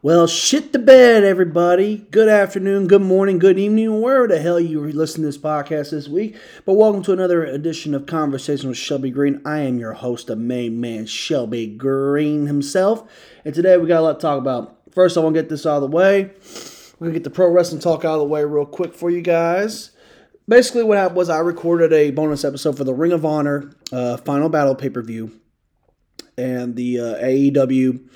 Well, shit the bed, everybody. Good afternoon, good morning, good evening, wherever the hell you listen to this podcast this week. But welcome to another edition of Conversation with Shelby Green. I am your host, the main man, Shelby Green himself. And today we got a lot to talk about. First, I want to get this out of the way. We're going to get the pro wrestling talk out of the way real quick for you guys. Basically, what happened was I recorded a bonus episode for the Ring of Honor uh, Final Battle pay per view and the uh, AEW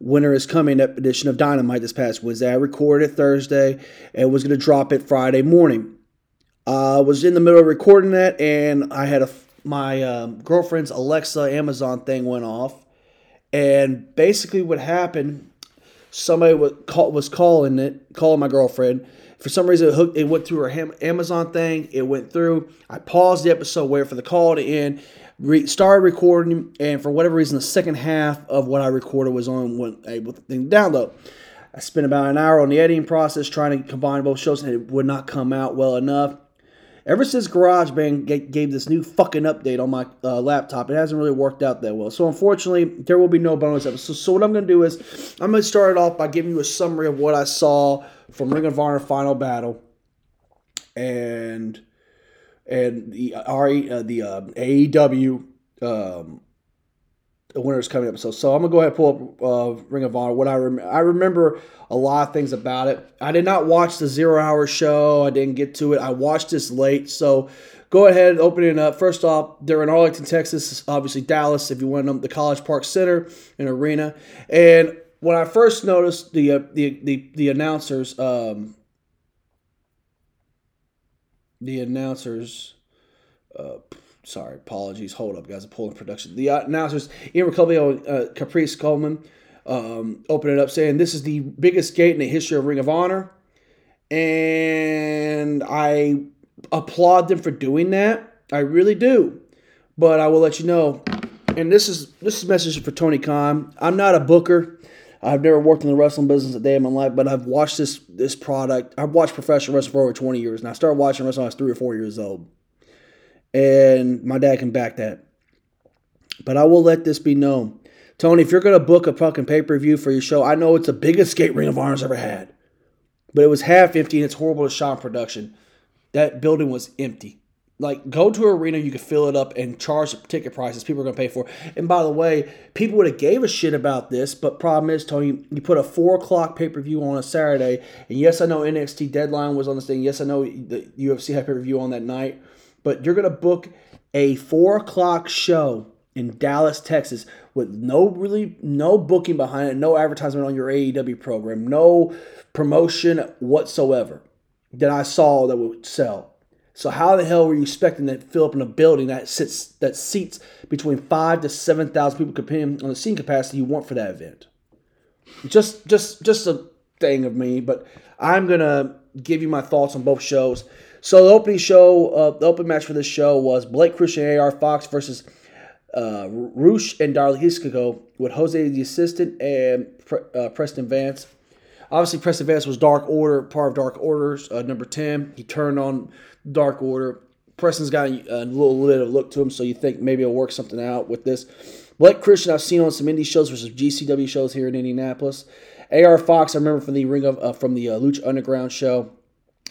Winter is Coming edition of Dynamite this past Wednesday. I recorded Thursday and was going to drop it Friday morning. I uh, was in the middle of recording that, and I had a my um, girlfriend's Alexa Amazon thing went off, and basically what happened, somebody was, call, was calling it, calling my girlfriend. For some reason, it hooked. It went through her Amazon thing. It went through. I paused the episode, waited for the call to end, re- started recording, and for whatever reason, the second half of what I recorded was on when able to download. I spent about an hour on the editing process trying to combine both shows, and it would not come out well enough. Ever since GarageBand gave this new fucking update on my uh, laptop, it hasn't really worked out that well. So unfortunately, there will be no bonus episode. So, so what I'm going to do is I'm going to start it off by giving you a summary of what I saw from Ring of Honor Final Battle, and and the RE, uh, the uh, AEW um, the winter's coming up. So, so I'm gonna go ahead and pull up uh, Ring of Honor. What I rem- I remember a lot of things about it. I did not watch the zero hour show. I didn't get to it. I watched this late. So, go ahead and open it up. First off, they're in Arlington, Texas. Obviously, Dallas. If you want to know the College Park Center and Arena. And when I first noticed the uh, the, the the announcers, um, the announcers. Uh, sorry, apologies. Hold up, guys. I'm pulling production. The uh, announcers, Ian Riccaboni, uh, Caprice Coleman, um, open it up saying this is the biggest gate in the history of Ring of Honor, and I applaud them for doing that. I really do, but I will let you know. And this is this is message for Tony Khan. I'm not a booker. I've never worked in the wrestling business a day in my life, but I've watched this this product. I've watched professional wrestling for over 20 years, and I started watching wrestling when I was three or four years old. And my dad can back that. But I will let this be known. Tony, if you're going to book a fucking pay per view for your show, I know it's the biggest skate ring of Honor's ever had. But it was half empty and it's horrible to shot production. That building was empty. Like, go to an arena, you could fill it up and charge ticket prices people are going to pay for. And by the way, people would have gave a shit about this, but problem is, Tony, you put a 4 o'clock pay-per-view on a Saturday, and yes, I know NXT Deadline was on this thing. Yes, I know the UFC had pay-per-view on that night, but you're going to book a 4 o'clock show in Dallas, Texas, with no really no booking behind it, no advertisement on your AEW program, no promotion whatsoever that I saw that would sell. So how the hell were you expecting to fill up in a building that sits that seats between five to seven thousand people, depending on the seating capacity you want for that event? Just, just, just a thing of me. But I'm gonna give you my thoughts on both shows. So the opening show, uh, the open match for this show was Blake Christian AR Fox versus uh, Rush and Darley Hiskigo with Jose the assistant and uh, Preston Vance. Obviously, Preston Vance was Dark Order, part of Dark Order's uh, number 10. He turned on Dark Order. Preston's got a, little bit of look to him, so you think maybe he'll work something out with this. Blake Christian, I've seen on some indie shows versus GCW shows here in Indianapolis. AR Fox, I remember from the Ring of uh, from the uh, Lucha Underground show.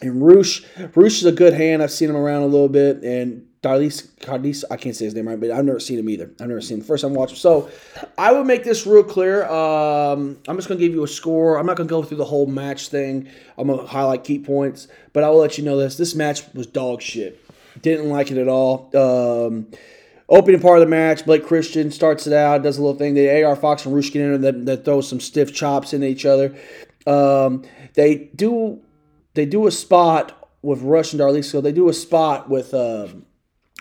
And Roosh, Roosh is a good hand. I've seen him around a little bit. And Darlis, Cardis, I can't say his name right, but I've never seen him either. I've never seen him. First time watching. So I would make this real clear. Um, I'm just going to give you a score. I'm not going to go through the whole match thing. I'm going to highlight key points, but I will let you know this. This match was dog shit. Didn't like it at all. Um, opening part of the match, Blake Christian starts it out, does a little thing. The AR Fox and Rush get in there that, throw some stiff chops into each other. Um, they do they do a spot with Rush and Darley. So they do a spot with. Um,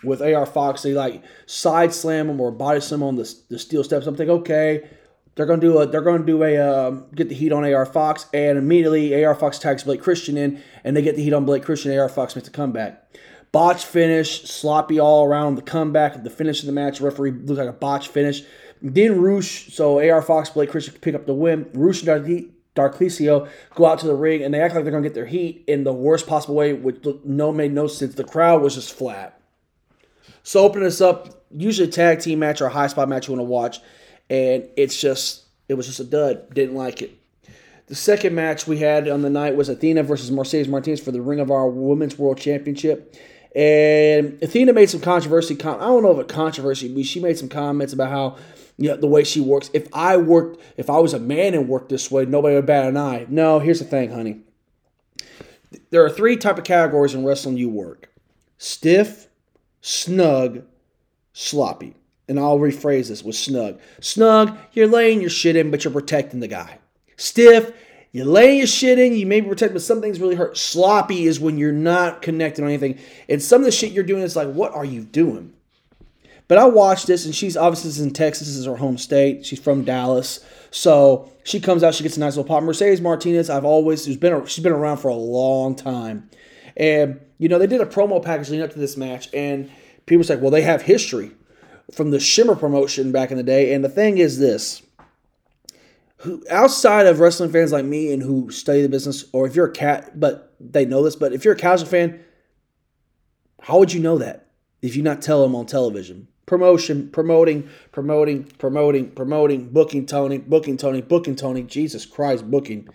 with AR Fox, they like side slam him or body slam on the, the steel steps. I'm thinking, okay, they're gonna do a they're gonna do a um, get the heat on AR Fox, and immediately AR Fox tags Blake Christian in, and they get the heat on Blake Christian. AR Fox makes a comeback. Botch finish, sloppy all around the comeback. The finish of the match, referee looks like a botch finish. Then Rush, so AR Fox, Blake Christian pick up the win. Rush and Darklicio go out to the ring, and they act like they're gonna get their heat in the worst possible way, which no made no sense. The crowd was just flat. So open this up, usually a tag team match or a high spot match you want to watch, and it's just it was just a dud. Didn't like it. The second match we had on the night was Athena versus Mercedes Martinez for the Ring of Honor Women's World Championship. And Athena made some controversy. I don't know if a controversy, but she made some comments about how you know, the way she works. If I worked, if I was a man and worked this way, nobody would bat an eye. No, here's the thing, honey. There are three type of categories in wrestling you work: stiff, snug, sloppy. And I'll rephrase this with snug. Snug, you're laying your shit in, but you're protecting the guy. Stiff, you're laying your shit in, you may be protected, but some things really hurt. Sloppy is when you're not connected on anything. And some of the shit you're doing is like, what are you doing? But I watched this, and she's obviously in Texas. This is her home state. She's from Dallas, so she comes out. She gets a nice little pop. Mercedes Martinez. I've always she's been she's been around for a long time, and you know they did a promo package leading up to this match, and people say, well, they have history from the Shimmer promotion back in the day. And the thing is this: who outside of wrestling fans like me and who study the business, or if you're a cat, but they know this, but if you're a casual fan, how would you know that if you not tell them on television? promotion, promoting, promoting, promoting, promoting, booking Tony, booking Tony, booking Tony. Jesus Christ, booking.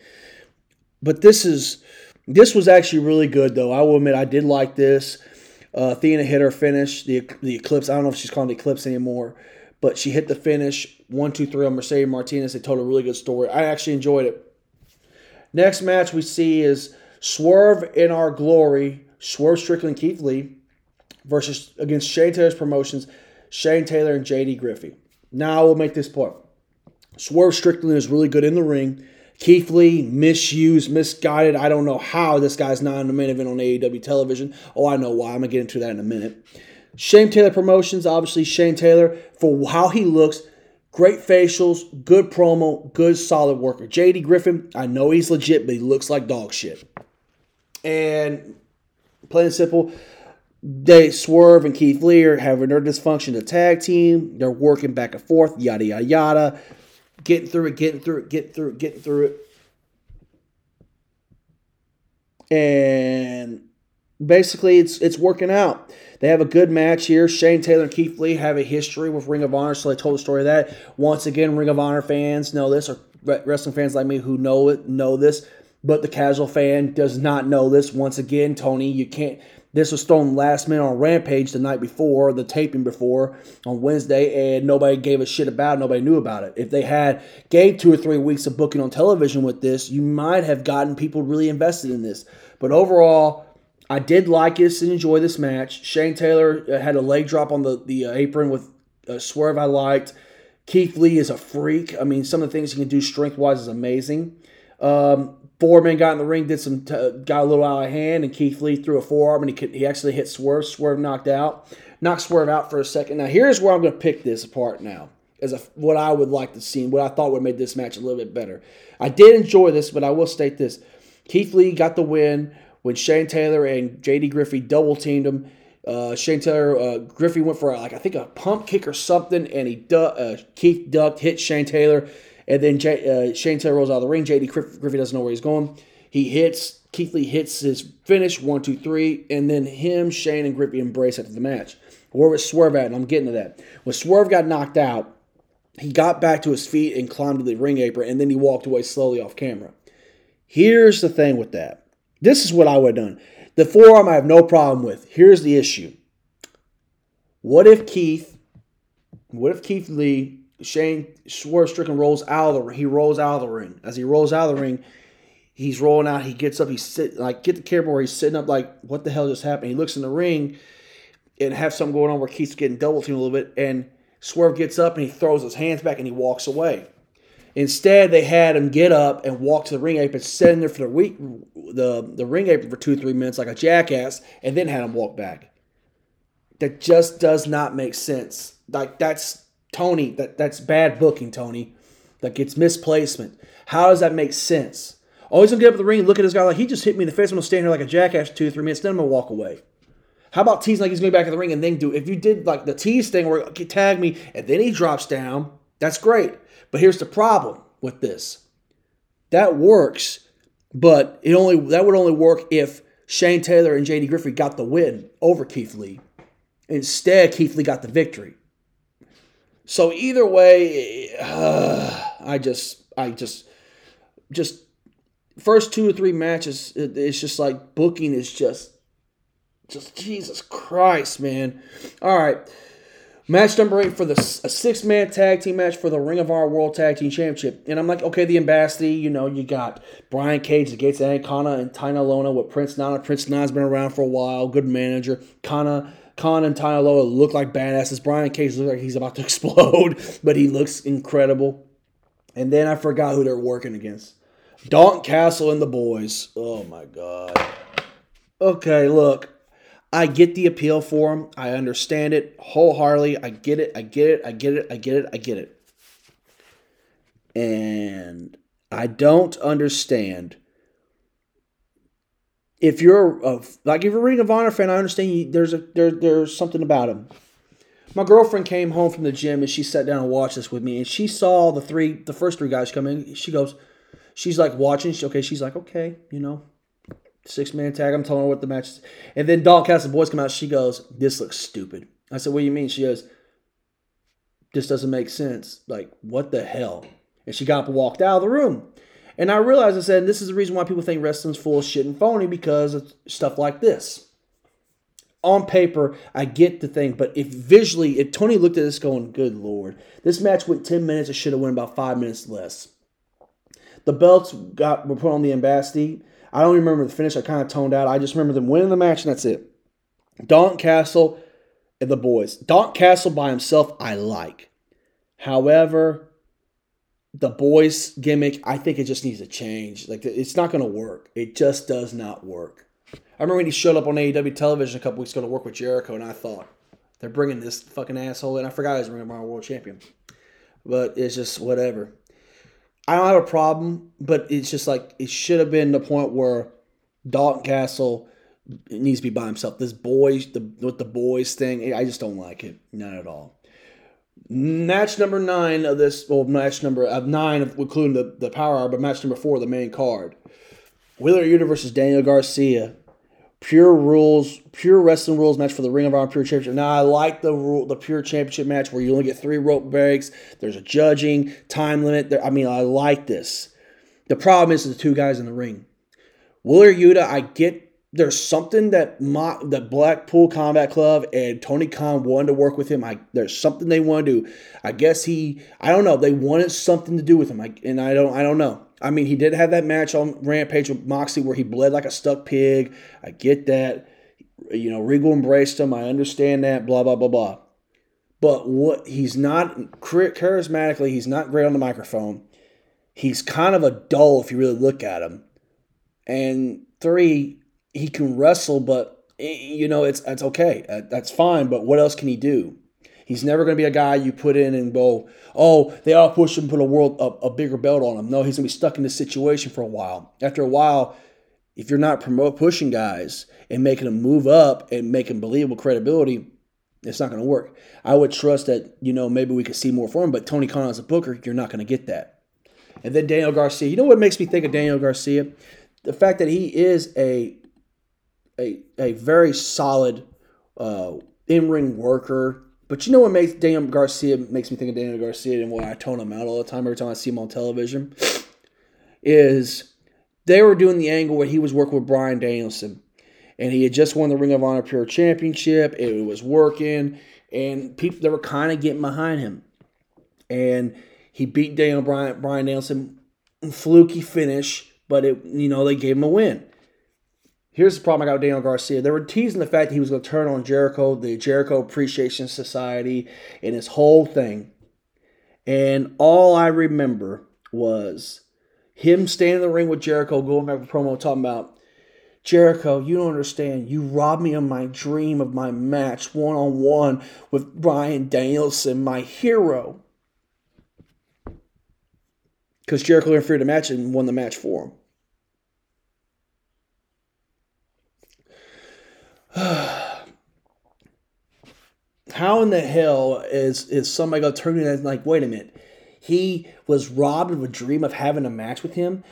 But this is this was actually really good though. I will admit I did like this. Uh, Athena hit her finish, the the eclipse. I don't know if she's calling the eclipse anymore, but she hit the finish one, two, three on Mercedes Martinez. They told a really good story. I actually enjoyed it. Next match we see is Swerve in Our Glory, Swerve Strickland Keith Lee versus against Shane Taylor's promotions. Shane Taylor and JD Griffey. Now I will make this point. Swerve Strickland is really good in the ring. Keith Lee, misused, misguided. I don't know how this guy's not in the main event on AEW television. Oh, I know why. I'm going to get into that in a minute. Shane Taylor Promotions, obviously, Shane Taylor, for how he looks, great facials, good promo, good solid worker. JD Griffey, I know he's legit, but he looks like dog shit. And plain and simple, they Swerve and Keith Lee are having their dysfunction, the tag team. They're working back and forth, yada yada yada, getting through it, getting through it, getting through it, getting through it, and basically it's it's working out. They have a good match here. Shane Taylor and Keith Lee have a history with Ring of Honor, so they told the story of that. Once again, Ring of Honor fans know this, or wrestling fans like me who know it know this, but the casual fan does not know this. Once again, Tony, you can't this was thrown last minute on Rampage the night before, the taping before on Wednesday, and nobody gave a shit about it. Nobody knew about it. If they had gave two or three weeks of booking on television with this, you might have gotten people really invested in this. But overall, I did like this and enjoy this match. Shane Taylor uh, had a leg drop on the, the uh, apron with a swerve I liked. Keith Lee is a freak. I mean, some of the things he can do strength wise is amazing. Um, Foreman got in the ring, did some, t- got a little out of hand, and Keith Lee threw a forearm, and he could, he actually hit Swerve. Swerve knocked out, knocked Swerve out for a second. Now here's where I'm going to pick this apart now, as a, what I would like to see, what I thought would made this match a little bit better. I did enjoy this, but I will state this: Keith Lee got the win when Shane Taylor and J.D. Griffey double teamed him. Uh, Shane Taylor, uh, Griffey went for like I think a pump kick or something, and he du- uh, Keith ducked, hit Shane Taylor. And then J- uh, Shane Taylor rolls out of the ring. JD Griffey doesn't know where he's going. He hits, Keith Lee hits his finish, one, two, three, and then him, Shane, and Griffey embrace after the match. Where was Swerve at? And I'm getting to that. When Swerve got knocked out, he got back to his feet and climbed to the ring apron, and then he walked away slowly off camera. Here's the thing with that. This is what I would have done. The forearm I have no problem with. Here's the issue. What if Keith, what if Keith Lee Shane Swerve Strickland rolls out of the ring. He rolls out of the ring. As he rolls out of the ring, he's rolling out. He gets up. He's sitting like get the camera where he's sitting up like what the hell just happened. He looks in the ring and have something going on where Keith's getting double teamed a little bit, and Swerve gets up and he throws his hands back and he walks away. Instead, they had him get up and walk to the ring apron, sit in there for the week, the the ring apron for two three minutes like a jackass, and then had him walk back. That just does not make sense. Like that's Tony, that, that's bad booking, Tony. That gets misplacement. How does that make sense? Always gonna get up the ring look at this guy like he just hit me in the face. I'm gonna stand here like a jackass for two, three minutes, then I'm gonna walk away. How about teasing like he's going back in the ring and then do if you did like the tease thing where okay, tag me and then he drops down, that's great. But here's the problem with this. That works, but it only that would only work if Shane Taylor and JD Griffey got the win over Keith Lee. Instead, Keith Lee got the victory. So either way, uh, I just, I just, just first two or three matches, it, it's just like booking is just, just Jesus Christ, man. All right. Match number eight for the a six man tag team match for the Ring of Honor World Tag Team Championship. And I'm like, okay, the Ambassador, you know, you got Brian Cage, the Gates of Agony, and Tana Lona with Prince Nana. Prince Nana's been around for a while, good manager. Kana. Khan and Tana look like badasses. Brian Cage looks like he's about to explode, but he looks incredible. And then I forgot who they're working against. Dalton Castle and the boys. Oh my God. Okay, look. I get the appeal for him. I understand it wholeheartedly. I get it. I get it. I get it. I get it. I get it. And I don't understand. If you're a, like if you're a Ring of Honor fan, I understand you, there's a there, there's something about him. My girlfriend came home from the gym and she sat down and watched this with me, and she saw the three, the first three guys come in. She goes, she's like watching. She, okay, she's like, okay, you know, six man tag. I'm telling her what the match is. And then Dalton Castle boys come out. She goes, This looks stupid. I said, What do you mean? She goes, This doesn't make sense. Like, what the hell? And she got up and walked out of the room. And I realized I said, This is the reason why people think wrestling's full of shit and phony because of stuff like this. On paper, I get the thing, but if visually, if Tony looked at this going, Good lord, this match went 10 minutes, it should have went about five minutes less. The belts got were put on the ambassador I don't remember the finish. I kind of toned out. I just remember them winning the match, and that's it. Dalton Castle and the boys. Dalton Castle by himself, I like. However, the boys gimmick, I think it just needs to change. Like it's not going to work. It just does not work. I remember when he showed up on AEW television a couple weeks ago to work with Jericho, and I thought they're bringing this fucking asshole in. I forgot he was Ring of Honor World Champion, but it's just whatever. I don't have a problem, but it's just like it should have been the point where Dalton Castle needs to be by himself. This boys, the with the boys thing, I just don't like it, not at all. Match number nine of this, well, match number uh, of nine, including the the power hour, but match number four, the main card. Wheeler Yuta versus Daniel Garcia pure rules, pure wrestling rules match for the Ring of Honor Pure Championship. Now I like the rule, the pure championship match where you only get three rope breaks. There's a judging time limit. There, I mean, I like this. The problem is the two guys in the ring. Wheeler Yuta, I get there's something that my, the Blackpool Combat Club and Tony Khan wanted to work with him. I there's something they want to do. I guess he I don't know. They wanted something to do with him. I, and I don't I don't know. I mean, he did have that match on Rampage with Moxley where he bled like a stuck pig. I get that. You know, Regal embraced him. I understand that. Blah blah blah blah. But what he's not charismatically, he's not great on the microphone. He's kind of a dull if you really look at him. And three, he can wrestle, but eh, you know it's it's okay. That's fine. But what else can he do? He's never going to be a guy you put in and go, oh, they all push him, put a world a, a bigger belt on him. No, he's going to be stuck in this situation for a while. After a while, if you're not promote pushing guys and making them move up and making believable credibility, it's not going to work. I would trust that you know maybe we could see more from him, but Tony Khan as a booker, you're not going to get that. And then Daniel Garcia. You know what makes me think of Daniel Garcia? The fact that he is a a a very solid uh, in ring worker. But you know what makes Daniel Garcia makes me think of Daniel Garcia and why I tone him out all the time every time I see him on television is they were doing the angle where he was working with Bryan Danielson and he had just won the Ring of Honor Pure Championship. It was working, and people they were kind of getting behind him. And he beat Daniel Bryan, Bryan Danielson, fluky finish, but it you know they gave him a win. Here's the problem I got with Daniel Garcia. They were teasing the fact that he was going to turn on Jericho, the Jericho Appreciation Society, and his whole thing. And all I remember was him standing in the ring with Jericho, going back to promo, talking about Jericho, you don't understand. You robbed me of my dream of my match one on one with Bryan Danielson, my hero. Because Jericho interfered in the match and won the match for him. How in the hell is is somebody gonna turn it and like, wait a minute, he was robbed of a dream of having a match with him?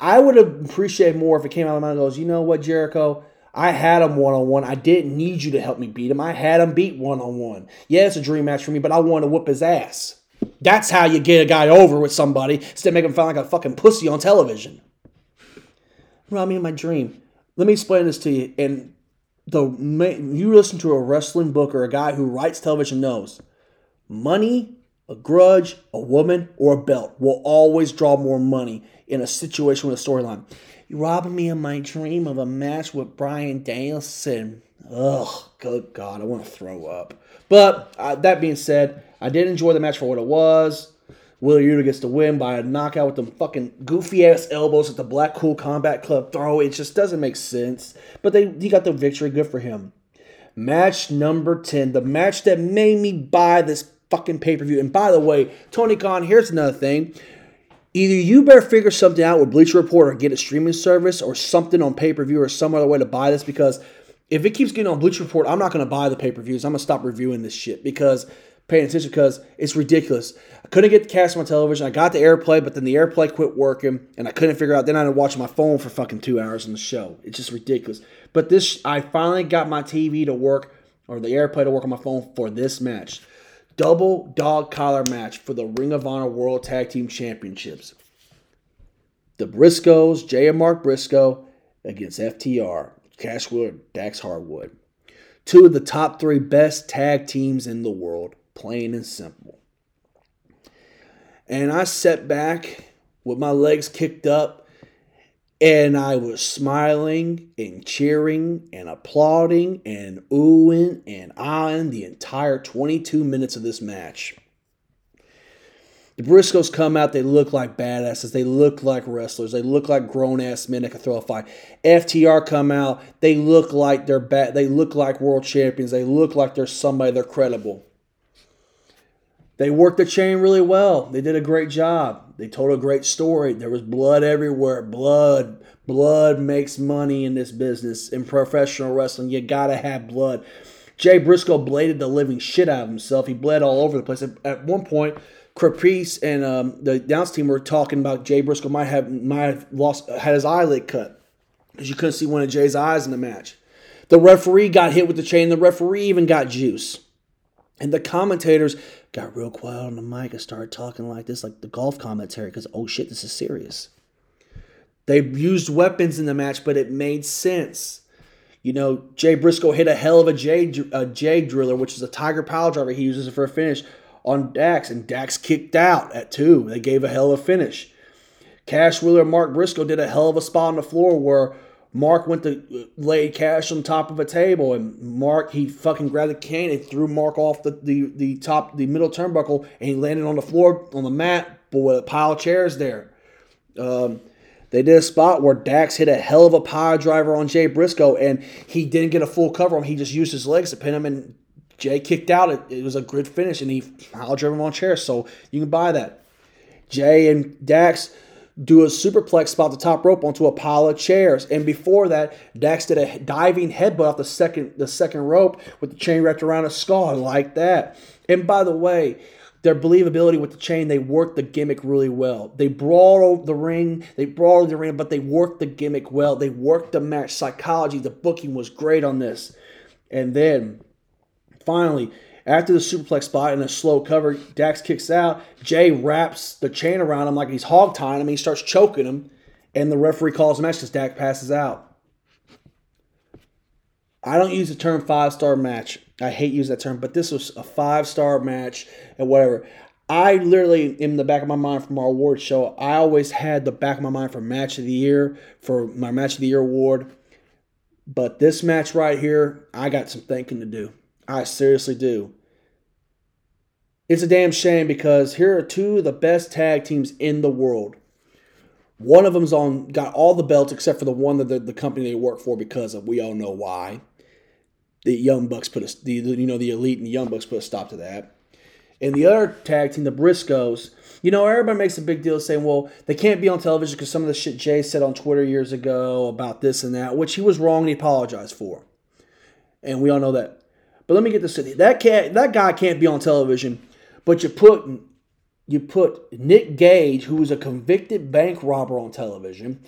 I would have appreciated more if it came out of my and goes, you know what, Jericho? I had him one on one. I didn't need you to help me beat him. I had him beat one on one. Yeah, it's a dream match for me, but I want to whoop his ass. That's how you get a guy over with somebody instead of making him feel like a fucking pussy on television. robbed me of my dream. Let me explain this to you. And the you listen to a wrestling book or a guy who writes television knows money, a grudge, a woman, or a belt will always draw more money in a situation with a storyline. You robbing me of my dream of a match with Bryan Danielson. Ugh, good God, I want to throw up. But uh, that being said, I did enjoy the match for what it was. Wheeler Yuta gets to win by a knockout with them fucking goofy ass elbows at the Blackpool Combat Club throw. It just doesn't make sense. But they he got the victory. Good for him. Match number 10. The match that made me buy this fucking pay per view. And by the way, Tony Khan, here's another thing. Either you better figure something out with Bleacher Report or get a streaming service or something on pay per view or some other way to buy this because if it keeps getting on Bleacher Report, I'm not going to buy the pay per views. I'm going to stop reviewing this shit because paying attention because it's ridiculous. I couldn't get the cast on my television. I got the AirPlay, but then the AirPlay quit working, and I couldn't figure out. Then I had to watch my phone for fucking two hours on the show. It's just ridiculous. But this, I finally got my TV to work or the AirPlay to work on my phone for this match. Double dog collar match for the Ring of Honor World Tag Team Championships. The Briscoes, Jay and Mark Briscoe against FTR, Cash Wheeler, Dax Harwood. Two of the top three best tag teams in the world plain and simple. And I sat back with my legs kicked up and I was smiling and cheering and applauding and oohing and ahhing the entire 22 minutes of this match. The Briscoes come out, they look like badasses. They look like wrestlers. They look like grown ass men that can throw a fight. FTR come out, they look like they're bad. They look like world champions. They look like they're somebody, they're credible. They worked the chain really well. They did a great job. They told a great story. There was blood everywhere. Blood. Blood makes money in this business. In professional wrestling, you gotta have blood. Jay Briscoe bladed the living shit out of himself. He bled all over the place. At one point, Caprice and um, the Downs team were talking about Jay Briscoe might have might have lost had his eyelid cut because you couldn't see one of Jay's eyes in the match. The referee got hit with the chain. The referee even got juice. And the commentators got real quiet on the mic and started talking like this, like the golf commentary, because oh shit, this is serious. They used weapons in the match, but it made sense. You know, Jay Briscoe hit a hell of a J, a J driller, which is a Tiger Pile driver he uses it for a finish on Dax, and Dax kicked out at two. They gave a hell of a finish. Cash Wheeler and Mark Briscoe did a hell of a spot on the floor where Mark went to lay cash on top of a table, and Mark he fucking grabbed the cane and threw Mark off the, the, the top the middle turnbuckle, and he landed on the floor on the mat, but with a pile of chairs there. Um, they did a spot where Dax hit a hell of a power driver on Jay Briscoe, and he didn't get a full cover on. He just used his legs to pin him, and Jay kicked out. It, it was a good finish, and he power driven him on chairs, so you can buy that. Jay and Dax do a superplex spot the top rope onto a pile of chairs. And before that, Dax did a diving headbutt off the second the second rope with the chain wrapped around a skull like that. And by the way, their believability with the chain, they worked the gimmick really well. They brawled the ring, they brawled the ring, but they worked the gimmick well. They worked the match psychology. The booking was great on this. And then finally, after the superplex spot and a slow cover, Dax kicks out. Jay wraps the chain around him like he's hog tying him. He starts choking him, and the referee calls a match because Dax passes out. I don't use the term five star match. I hate using that term, but this was a five star match and whatever. I literally, in the back of my mind from our award show, I always had the back of my mind for match of the year, for my match of the year award. But this match right here, I got some thinking to do. I seriously do. It's a damn shame because here are two of the best tag teams in the world. One of them's on got all the belts except for the one that the, the company they work for because of we all know why. The Young Bucks put a the, you know the Elite and the Young Bucks put a stop to that. And the other tag team, the Briscoes, you know, everybody makes a big deal saying, well, they can't be on television because some of the shit Jay said on Twitter years ago about this and that, which he was wrong and he apologized for. And we all know that. But let me get this you. That cat, that guy can't be on television. But you put you put Nick Gage, who was a convicted bank robber, on television.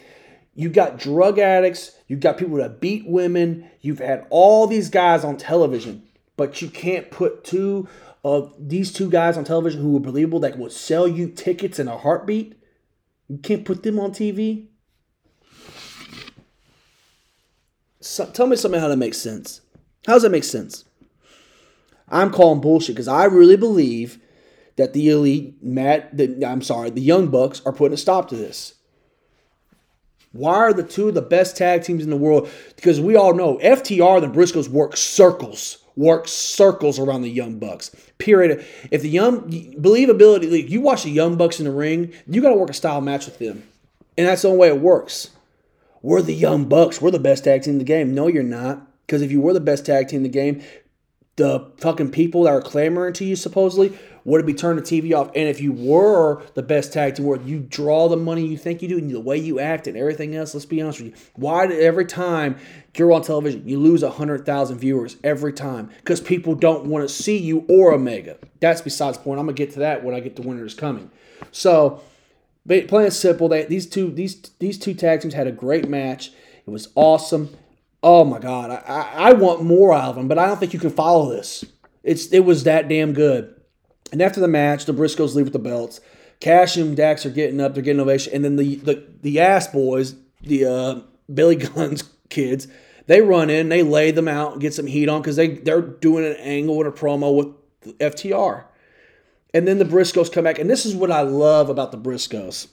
You got drug addicts. You got people that beat women. You've had all these guys on television, but you can't put two of these two guys on television who are believable that would sell you tickets in a heartbeat. You can't put them on TV. So, tell me something how that makes sense. How does that make sense? I'm calling bullshit because I really believe that the elite, Matt, the, I'm sorry, the Young Bucks are putting a stop to this. Why are the two of the best tag teams in the world? Because we all know FTR and the Briscoes work circles, work circles around the Young Bucks. Period. If the young believability, like you watch the Young Bucks in the ring, you got to work a style match with them, and that's the only way it works. We're the Young Bucks. We're the best tag team in the game. No, you're not. Because if you were the best tag team in the game, the fucking people that are clamoring to you supposedly would it be turn the TV off? And if you were the best tag team world, you draw the money you think you do and the way you act and everything else. Let's be honest with you. Why did every time you're on television, you lose 100,000 viewers every time? Because people don't want to see you or Omega. That's besides the point. I'm going to get to that when I get to Winter is Coming. So, plain and simple, they, these two these these two tag teams had a great match. It was awesome. Oh my god, I, I, want more out of them, but I don't think you can follow this. It's it was that damn good. And after the match, the Briscoes leave with the belts. Cash and Dax are getting up, they're getting ovation, and then the the, the ass boys, the uh, Billy Gunn's kids, they run in, they lay them out, get some heat on because they they're doing an angle and a promo with FTR. And then the Briscoes come back, and this is what I love about the Briscoes.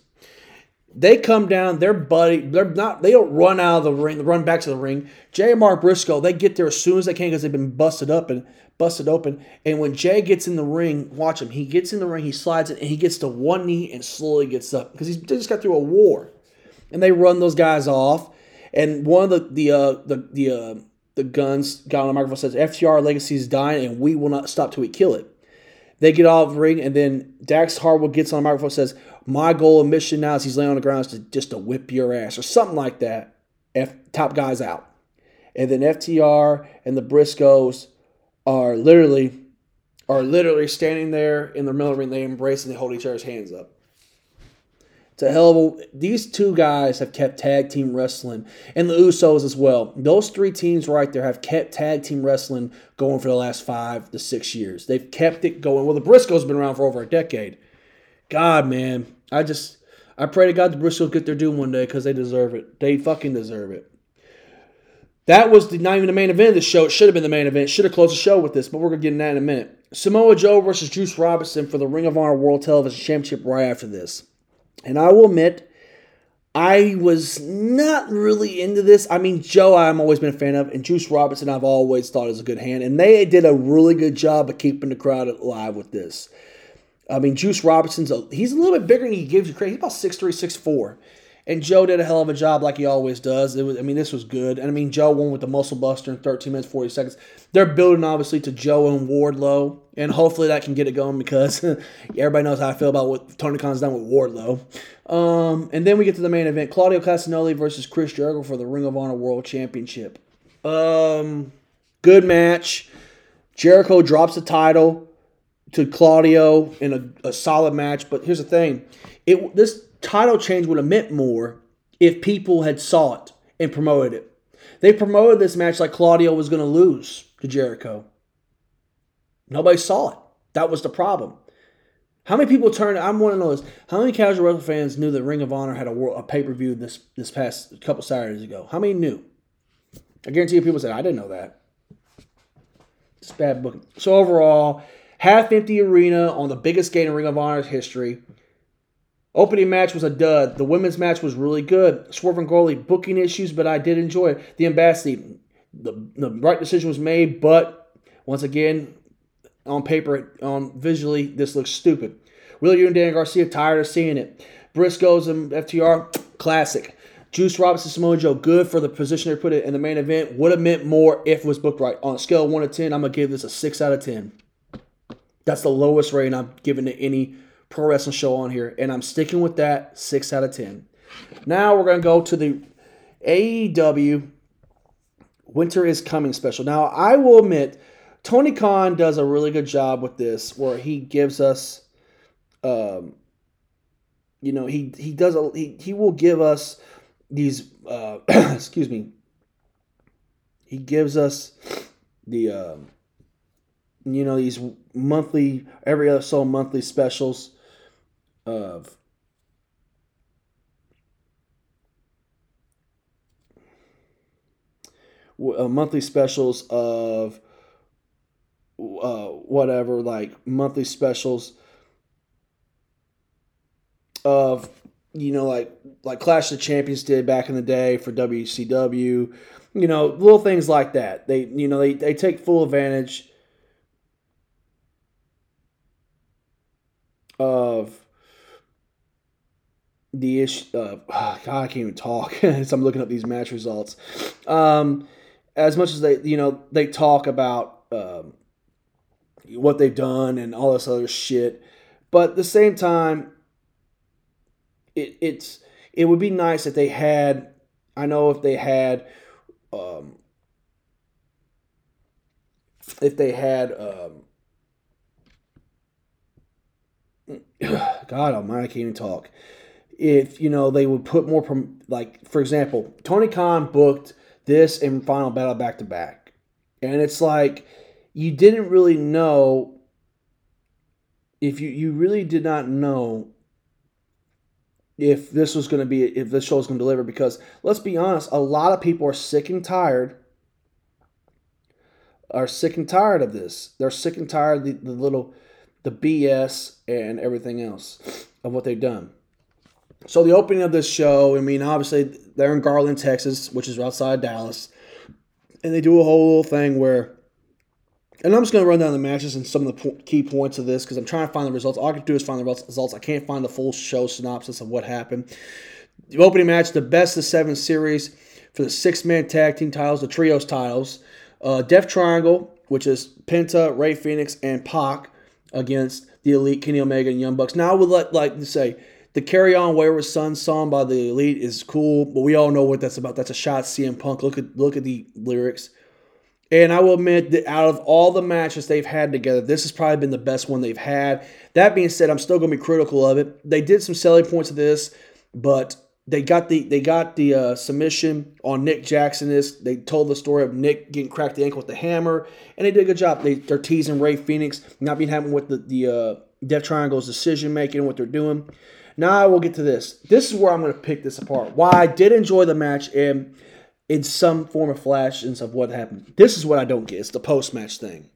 They come down, they're buddy, they're not, they don't run out of the ring, run back to the ring. Jay Mark Briscoe, they get there as soon as they can because they've been busted up and busted open. And when Jay gets in the ring, watch him. He gets in the ring, he slides it, and he gets to one knee and slowly gets up because he's just got through a war. And they run those guys off. And one of the the uh, the the uh, the Gunns got on the microphone says FTR legacy is dying, and we will not stop till we kill it. They get off the ring, and then Dax Harwood gets on the microphone and says, "My goal and mission now, as he's laying on the ground, is to just to whip your ass or something like that." F top guys out, and then FTR and the Briscoes are literally are literally standing there in the middle of the ring. They embrace and they hold each other's hands up. A hell of a. These two guys have kept tag team wrestling, and the Usos as well. Those three teams right there have kept tag team wrestling going for the last five to six years. They've kept it going. Well, the Briscoes been around for over a decade. God, man, I just I pray to God the Briscoes get their due one day because they deserve it. They fucking deserve it. That was the, not even the main event of the show. It should have been the main event. Should have closed the show with this, but we're going to get in that in a minute. Samoa Joe versus Juice Robinson for the Ring of Honor World Television Championship right after this. And I will admit, I was not really into this. I mean, Joe, I've always been a fan of, and Juice Robinson, I've always thought is a good hand. And they did a really good job of keeping the crowd alive with this. I mean, Juice Robinson's a, he's a little bit bigger than he gives you credit. He's about 6'3", 6'4". And Joe did a hell of a job like he always does. It was, I mean, this was good. And I mean, Joe won with the muscle buster in 13 minutes, 40 seconds. They're building, obviously, to Joe and Wardlow. And hopefully that can get it going because everybody knows how I feel about what Tony Khan's done with Wardlow. Um, and then we get to the main event Claudio Castagnoli versus Chris Jericho for the Ring of Honor World Championship. Um, good match. Jericho drops the title to Claudio in a, a solid match. But here's the thing it this title change would have meant more if people had saw it and promoted it. They promoted this match like Claudio was going to lose to Jericho. Nobody saw it. That was the problem. How many people turned? I want to know this. How many casual wrestling fans knew that Ring of Honor had a, a pay per view this this past couple Saturdays ago? How many knew? I guarantee you, people said I didn't know that. It's bad booking. So overall, half empty arena on the biggest game in Ring of Honor's history. Opening match was a dud. The women's match was really good. Swerve and Goldie booking issues, but I did enjoy it. The ambassador, the, the right decision was made, but once again, on paper, on visually, this looks stupid. Yuta and Dan Garcia tired of seeing it. Briscoes and FTR, classic. Juice Robinson, Samoa Joe, good for the position they put it in the main event. Would have meant more if it was booked right. On a scale of 1 to 10, I'm going to give this a 6 out of 10. That's the lowest rating I'm giving to any pro wrestling show on here, and I'm sticking with that six out of ten. Now we're gonna go to the AEW Winter is Coming special. Now I will admit, Tony Khan does a really good job with this, where he gives us, um, you know, he he does a, he he will give us these. Uh, excuse me. He gives us the. Um, you know these monthly every other so monthly specials of uh, monthly specials of whatever, like monthly specials of you know like like Clash of Champions did back in the day for WCW. You know, little things like that. They you know they, they take full advantage of the issue. Uh, God, I can't even talk as I'm looking up these match results. Um, as much as they, you know, they talk about um, what they've done and all this other shit, but at the same time, it, it's it would be nice if they had. I know if they had. Um, if they had um, God Almighty, I can't even talk. If you know they would put more, like for example, Tony Khan booked this and Final Battle back to back, and it's like you didn't really know if you you really did not know if this was going to be if this show was going to deliver because let's be honest, a lot of people are sick and tired are sick and tired of this. They're sick and tired of the, the little the BS and everything else of what they've done. So the opening of this show, I mean, obviously they're in Garland, Texas, which is outside Dallas, and they do a whole little thing where, and I'm just going to run down the matches and some of the po- key points of this because I'm trying to find the results. All I can do is find the results. I can't find the full show synopsis of what happened. The opening match, the best of seven series for the six man tag team titles, the trios titles. Uh, Death Triangle, which is Penta, Rey Fenix, and Pac against the Elite, Kenny Omega, and Young Bucks. Now I would let like to say the Carry On Wayward Son song by the Elite is cool, but we all know what that's about. That's a shot CM Punk. Look at look at the lyrics. And I will admit that out of all the matches they've had together, this has probably been the best one they've had. That being said, I'm still going to be critical of it. They did some selling points of this, but they got the they got the uh, submission on Nick Jackson. This they told the story of Nick getting cracked the ankle with the hammer, and they did a good job. They, they're teasing Rey Fenix not being happy with the the uh, Death Triangle's decision making, and what they're doing. Now I will get to this. This is where I'm going to pick this apart. Why I did enjoy the match and in some form of flashes of what happened. This is what I don't get. It's the post match thing.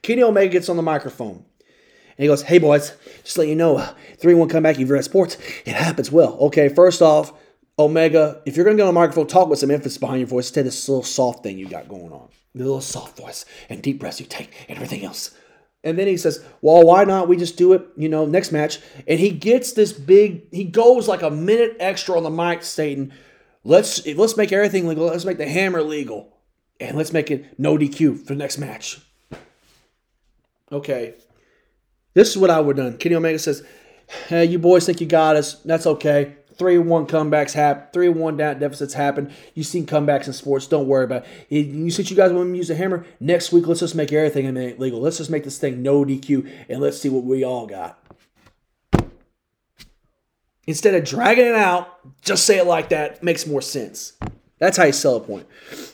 Kenny Omega gets on the microphone. And he goes, Hey boys, just let you know, uh, 3 1 comeback, if you're at sports, it happens well. Okay, first off, Omega, if you're going to get on a microphone, talk with some emphasis behind your voice. Instead, this little soft thing you got going on. The little soft voice and deep breaths you take and everything else. And then he says, Well, why not? We just do it, you know, next match. And he gets this big, he goes like a minute extra on the mic stating, Let's let's make everything legal. Let's make the hammer legal. And let's make it no DQ for the next match. Okay, this is what I would have done. Kenny Omega says, hey, you boys think you got us. That's okay. 3 1 comebacks happen. 3 1 down deficits happen. You've seen comebacks in sports. Don't worry about it. You Since you guys want to use a hammer, next week let's just make everything legal. Let's just make this thing no DQ and let's see what we all got. Instead of dragging it out, just say it like that. Makes more sense. That's how you sell a point.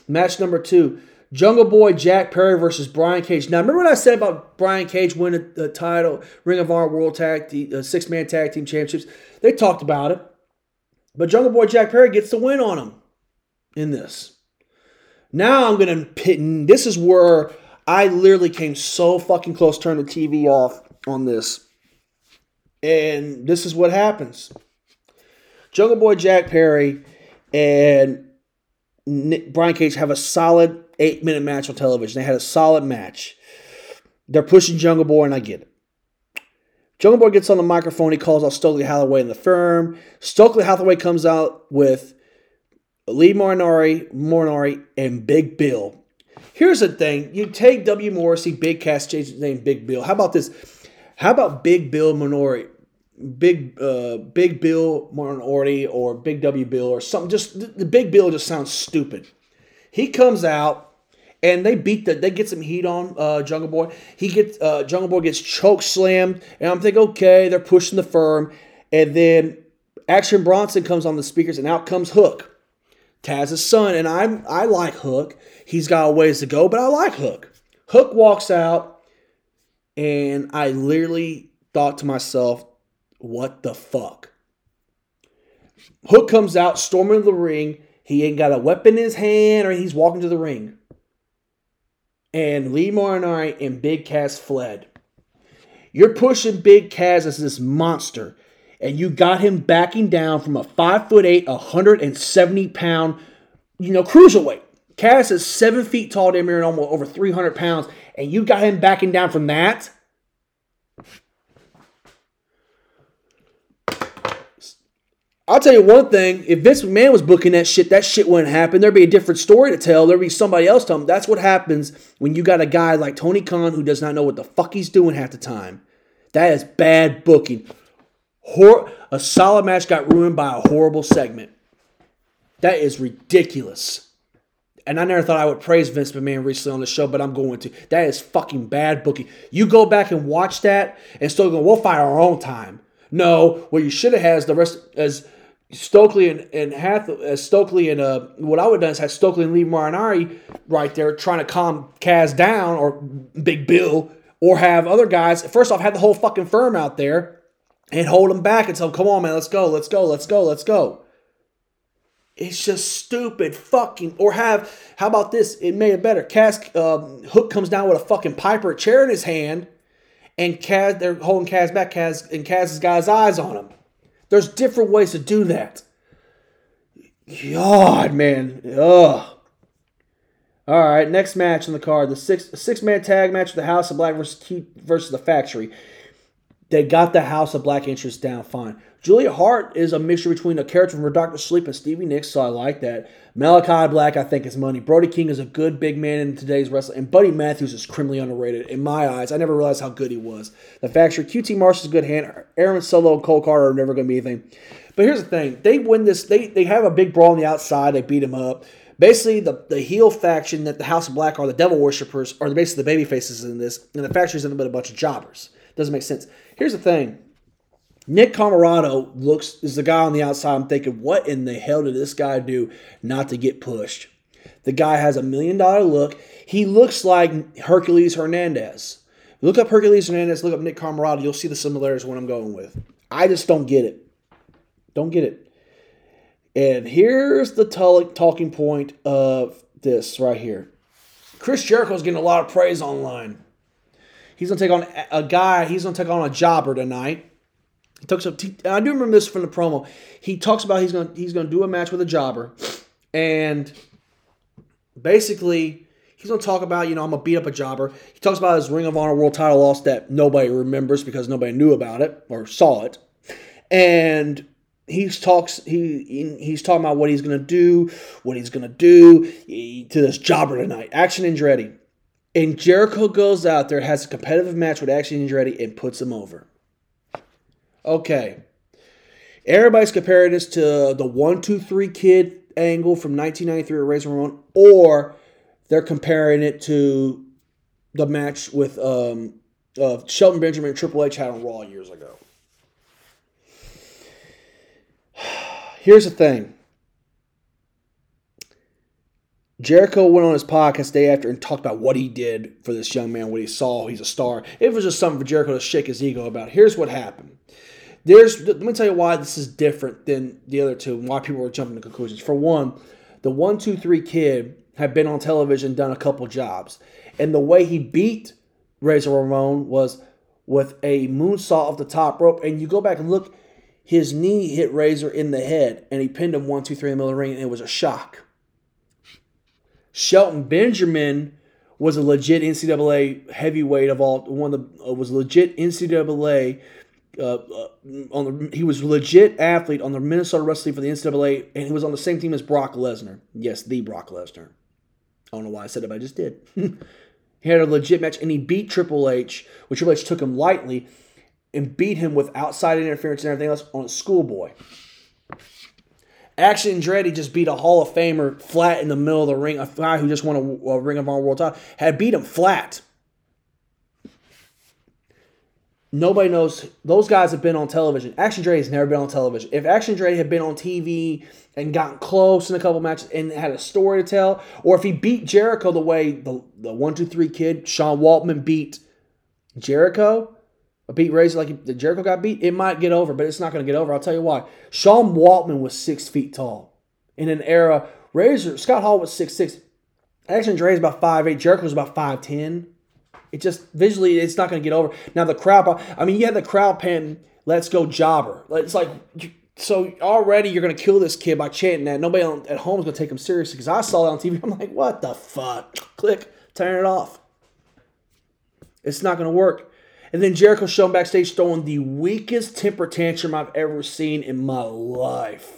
Match number two Jungle Boy Jack Perry versus Brian Cage. Now, remember what I said about Brian Cage winning the title, Ring of Honor World Tag, the uh, six man tag team championships? They talked about it. But Jungle Boy Jack Perry gets the win on him in this. Now I'm going to pit. This is where I literally came so fucking close turn the TV off on this. And this is what happens Jungle Boy Jack Perry and Nick, Brian Cage have a solid eight minute match on television. They had a solid match. They're pushing Jungle Boy, and I get it. Jungle Boy gets on the microphone. He calls out Stokely Hathaway in the firm. Stokely Hathaway comes out with Lee Morinari, Morinari, and Big Bill. Here's the thing: you take W. Morrissey, Big Cass, change his name, Big Bill. How about this? How about Big Bill Minori, Big uh, Big Bill Minority, or Big W Bill, or something? Just the Big Bill just sounds stupid. He comes out and they beat the they get some heat on uh, Jungle Boy. He gets uh, Jungle Boy gets choke slammed, and I'm thinking, okay, they're pushing the firm, and then Action Bronson comes on the speakers, and out comes Hook, Taz's son, and I'm I like Hook. He's got a ways to go, but I like Hook. Hook walks out, and I literally thought to myself, what the fuck? Hook comes out, storming the ring, He ain't got a weapon in his hand or he's walking to the ring. And Lee Marinari and Big Cass fled. You're pushing Big Cass as this monster, and you got him backing down from a five foot eight, 170 pound, you know, cruiserweight. Cass is seven feet tall, damn near almost over 300 pounds, and you got him backing down from that. I'll tell you one thing: if Vince McMahon was booking that shit, that shit wouldn't happen. There'd be a different story to tell. There'd be somebody else telling. That's what happens when you got a guy like Tony Khan who does not know what the fuck he's doing half the time. That is bad booking. Hor- a solid match got ruined by a horrible segment. That is ridiculous. And I never thought I would praise Vince McMahon recently on the show, but I'm going to. That is fucking bad booking. You go back and watch that and still go, we'll fight our own time. No, what you should have had is the rest as Stokely and, and Hath as Stokely and uh what I would have done is have Stokely and Lee Moriarty right there trying to calm Kaz down or Big Bill or have other guys first off have the whole fucking firm out there and hold them back and tell them, come on man, let's go, let's go, let's go, let's go. It's just stupid fucking. Or have how about this? It made it better. Kaz um, Hook comes down with a fucking Piper chair in his hand, and Kaz they're holding Kaz back. Kaz and Kaz has got his eyes on him. There's different ways to do that. God, man. Ugh. All right, next match on the card: the six six man tag match with the House of Black versus versus the Factory. They got the House of Black interest down fine. Julia Hart is a mixture between a character from Doctor Sleep and Stevie Nicks, so I like that. Malakai Black, I think, is money. Brody King is a good big man in today's wrestling, and Buddy Matthews is criminally underrated in my eyes. I never realized how good he was. The Factory, QT Marshall's a good hand. Aaron Solo and Cole Karter are never going to be anything. But here's the thing: they win this. They they have a big brawl on the outside. They beat him up. Basically, the, the heel faction that the House of Black are the devil worshippers are basically the baby faces in this, and the factory's a bit a bunch of jobbers. Doesn't make sense. Here's the thing. Nick Comoroto looks is the guy on the outside. I'm thinking, what in the hell did this guy do not to get pushed? The guy has a million dollar look. He looks like Hercules Hernandez. Look up Hercules Hernandez, look up Nick Comoroto. You'll see the similarities what I'm going with. I just don't get it. Don't get it. And here's the talking point of this right here. Chris Jericho's getting a lot of praise online. He's gonna take on a guy. He's gonna take on a jobber tonight. He talks. Up, I do remember this from the promo. He talks about he's gonna he's gonna do a match with a jobber, and basically he's gonna talk about you know I'm gonna beat up a jobber. He talks about his Ring of Honor World Title loss that nobody remembers because nobody knew about it or saw it, and he talks he he's talking about what he's gonna do, what he's gonna do to this jobber tonight. Action Andretti. And Jericho goes out there, has a competitive match with Action Andretti, and puts him over. Okay. Everybody's comparing this to the one, two, three kid angle from 1993 with Razor Ramon, or they're comparing it to the match with um, uh, Shelton Benjamin and Triple H had on Raw years ago. Here's the thing Jericho went on his podcast day after and talked about what he did for this young man, what he saw. He's a star. It was just something for Jericho to shake his ego about. Here's what happened. There's let me tell you why this is different than the other two and why people are jumping to conclusions. For one, the one, two, three kid had been on television, done a couple jobs. And the way he beat Razor Ramon was with a moonsault off the top rope. And you go back and look, his knee hit Razor in the head and he pinned him one, two, three in the middle of the ring, and it was a shock. Shelton Benjamin was a legit NCAA heavyweight of all one of the was legit NCAA. Uh, uh, on the he was legit athlete on the Minnesota wrestling for the NCAA, and he was on the same team as Brock Lesnar. Yes, the Brock Lesnar. I don't know why I said it, but I just did. he had a legit match, and he beat Triple H, which Triple H took him lightly, and beat him with outside interference and everything else on a schoolboy. Action Andretti just beat a Hall of Famer flat in the middle of the ring. A guy who just won a, a Ring of Honor World Title had beat him flat. Nobody knows. Those guys have been on television. Action Andretti has never been on television. If Action Andretti had been on TV and gotten close in a couple matches and had a story to tell, or if he beat Jericho the way the the one two three kid Sean Waltman beat Jericho, beat Razor like the Jericho got beat, it might get over, but it's not going to get over. I'll tell you why. Sean Waltman was six feet tall. in an era. Razor Scott Hall was six six. Action Andretti is about five eight. Jericho's about five ten. It just visually, it's not going to get over. Now the crowd. I mean, you had the crowd panting, "Let's go, Jobber!" It's like so already you're going to kill this kid by chanting that. Nobody at home is going to take him seriously because I saw it on TV. I'm like, what the fuck? Click, turn it off. It's not going to work. And then Jericho shown backstage throwing the weakest temper tantrum I've ever seen in my life.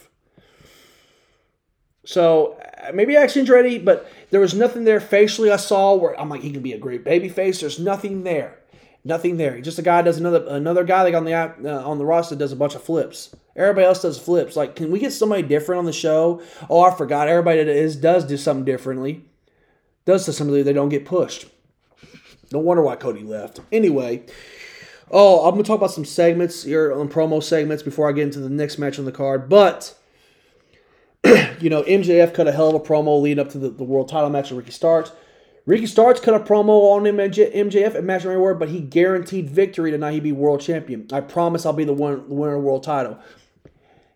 So maybe action's ready, but there was nothing there facially I saw where I'm like, he can be a great baby face. There's nothing there. Nothing there. Just a guy does another another guy like on the uh, on the roster does a bunch of flips. Everybody else does flips. Like, can we get somebody different on the show? Oh, I forgot. Everybody that is does do something differently. Does to somebody they don't get pushed. No wonder why Cody left. Anyway, oh, I'm gonna talk about some segments here on promo segments before I get into the next match on the card. But you know, MJF cut a hell of a promo leading up to the, the world title match with Ricky Starks. Ricky Starks cut a promo on MJF at Match War, but he guaranteed victory tonight. He'd be world champion. I promise I'll be the, one, the winner of the world title.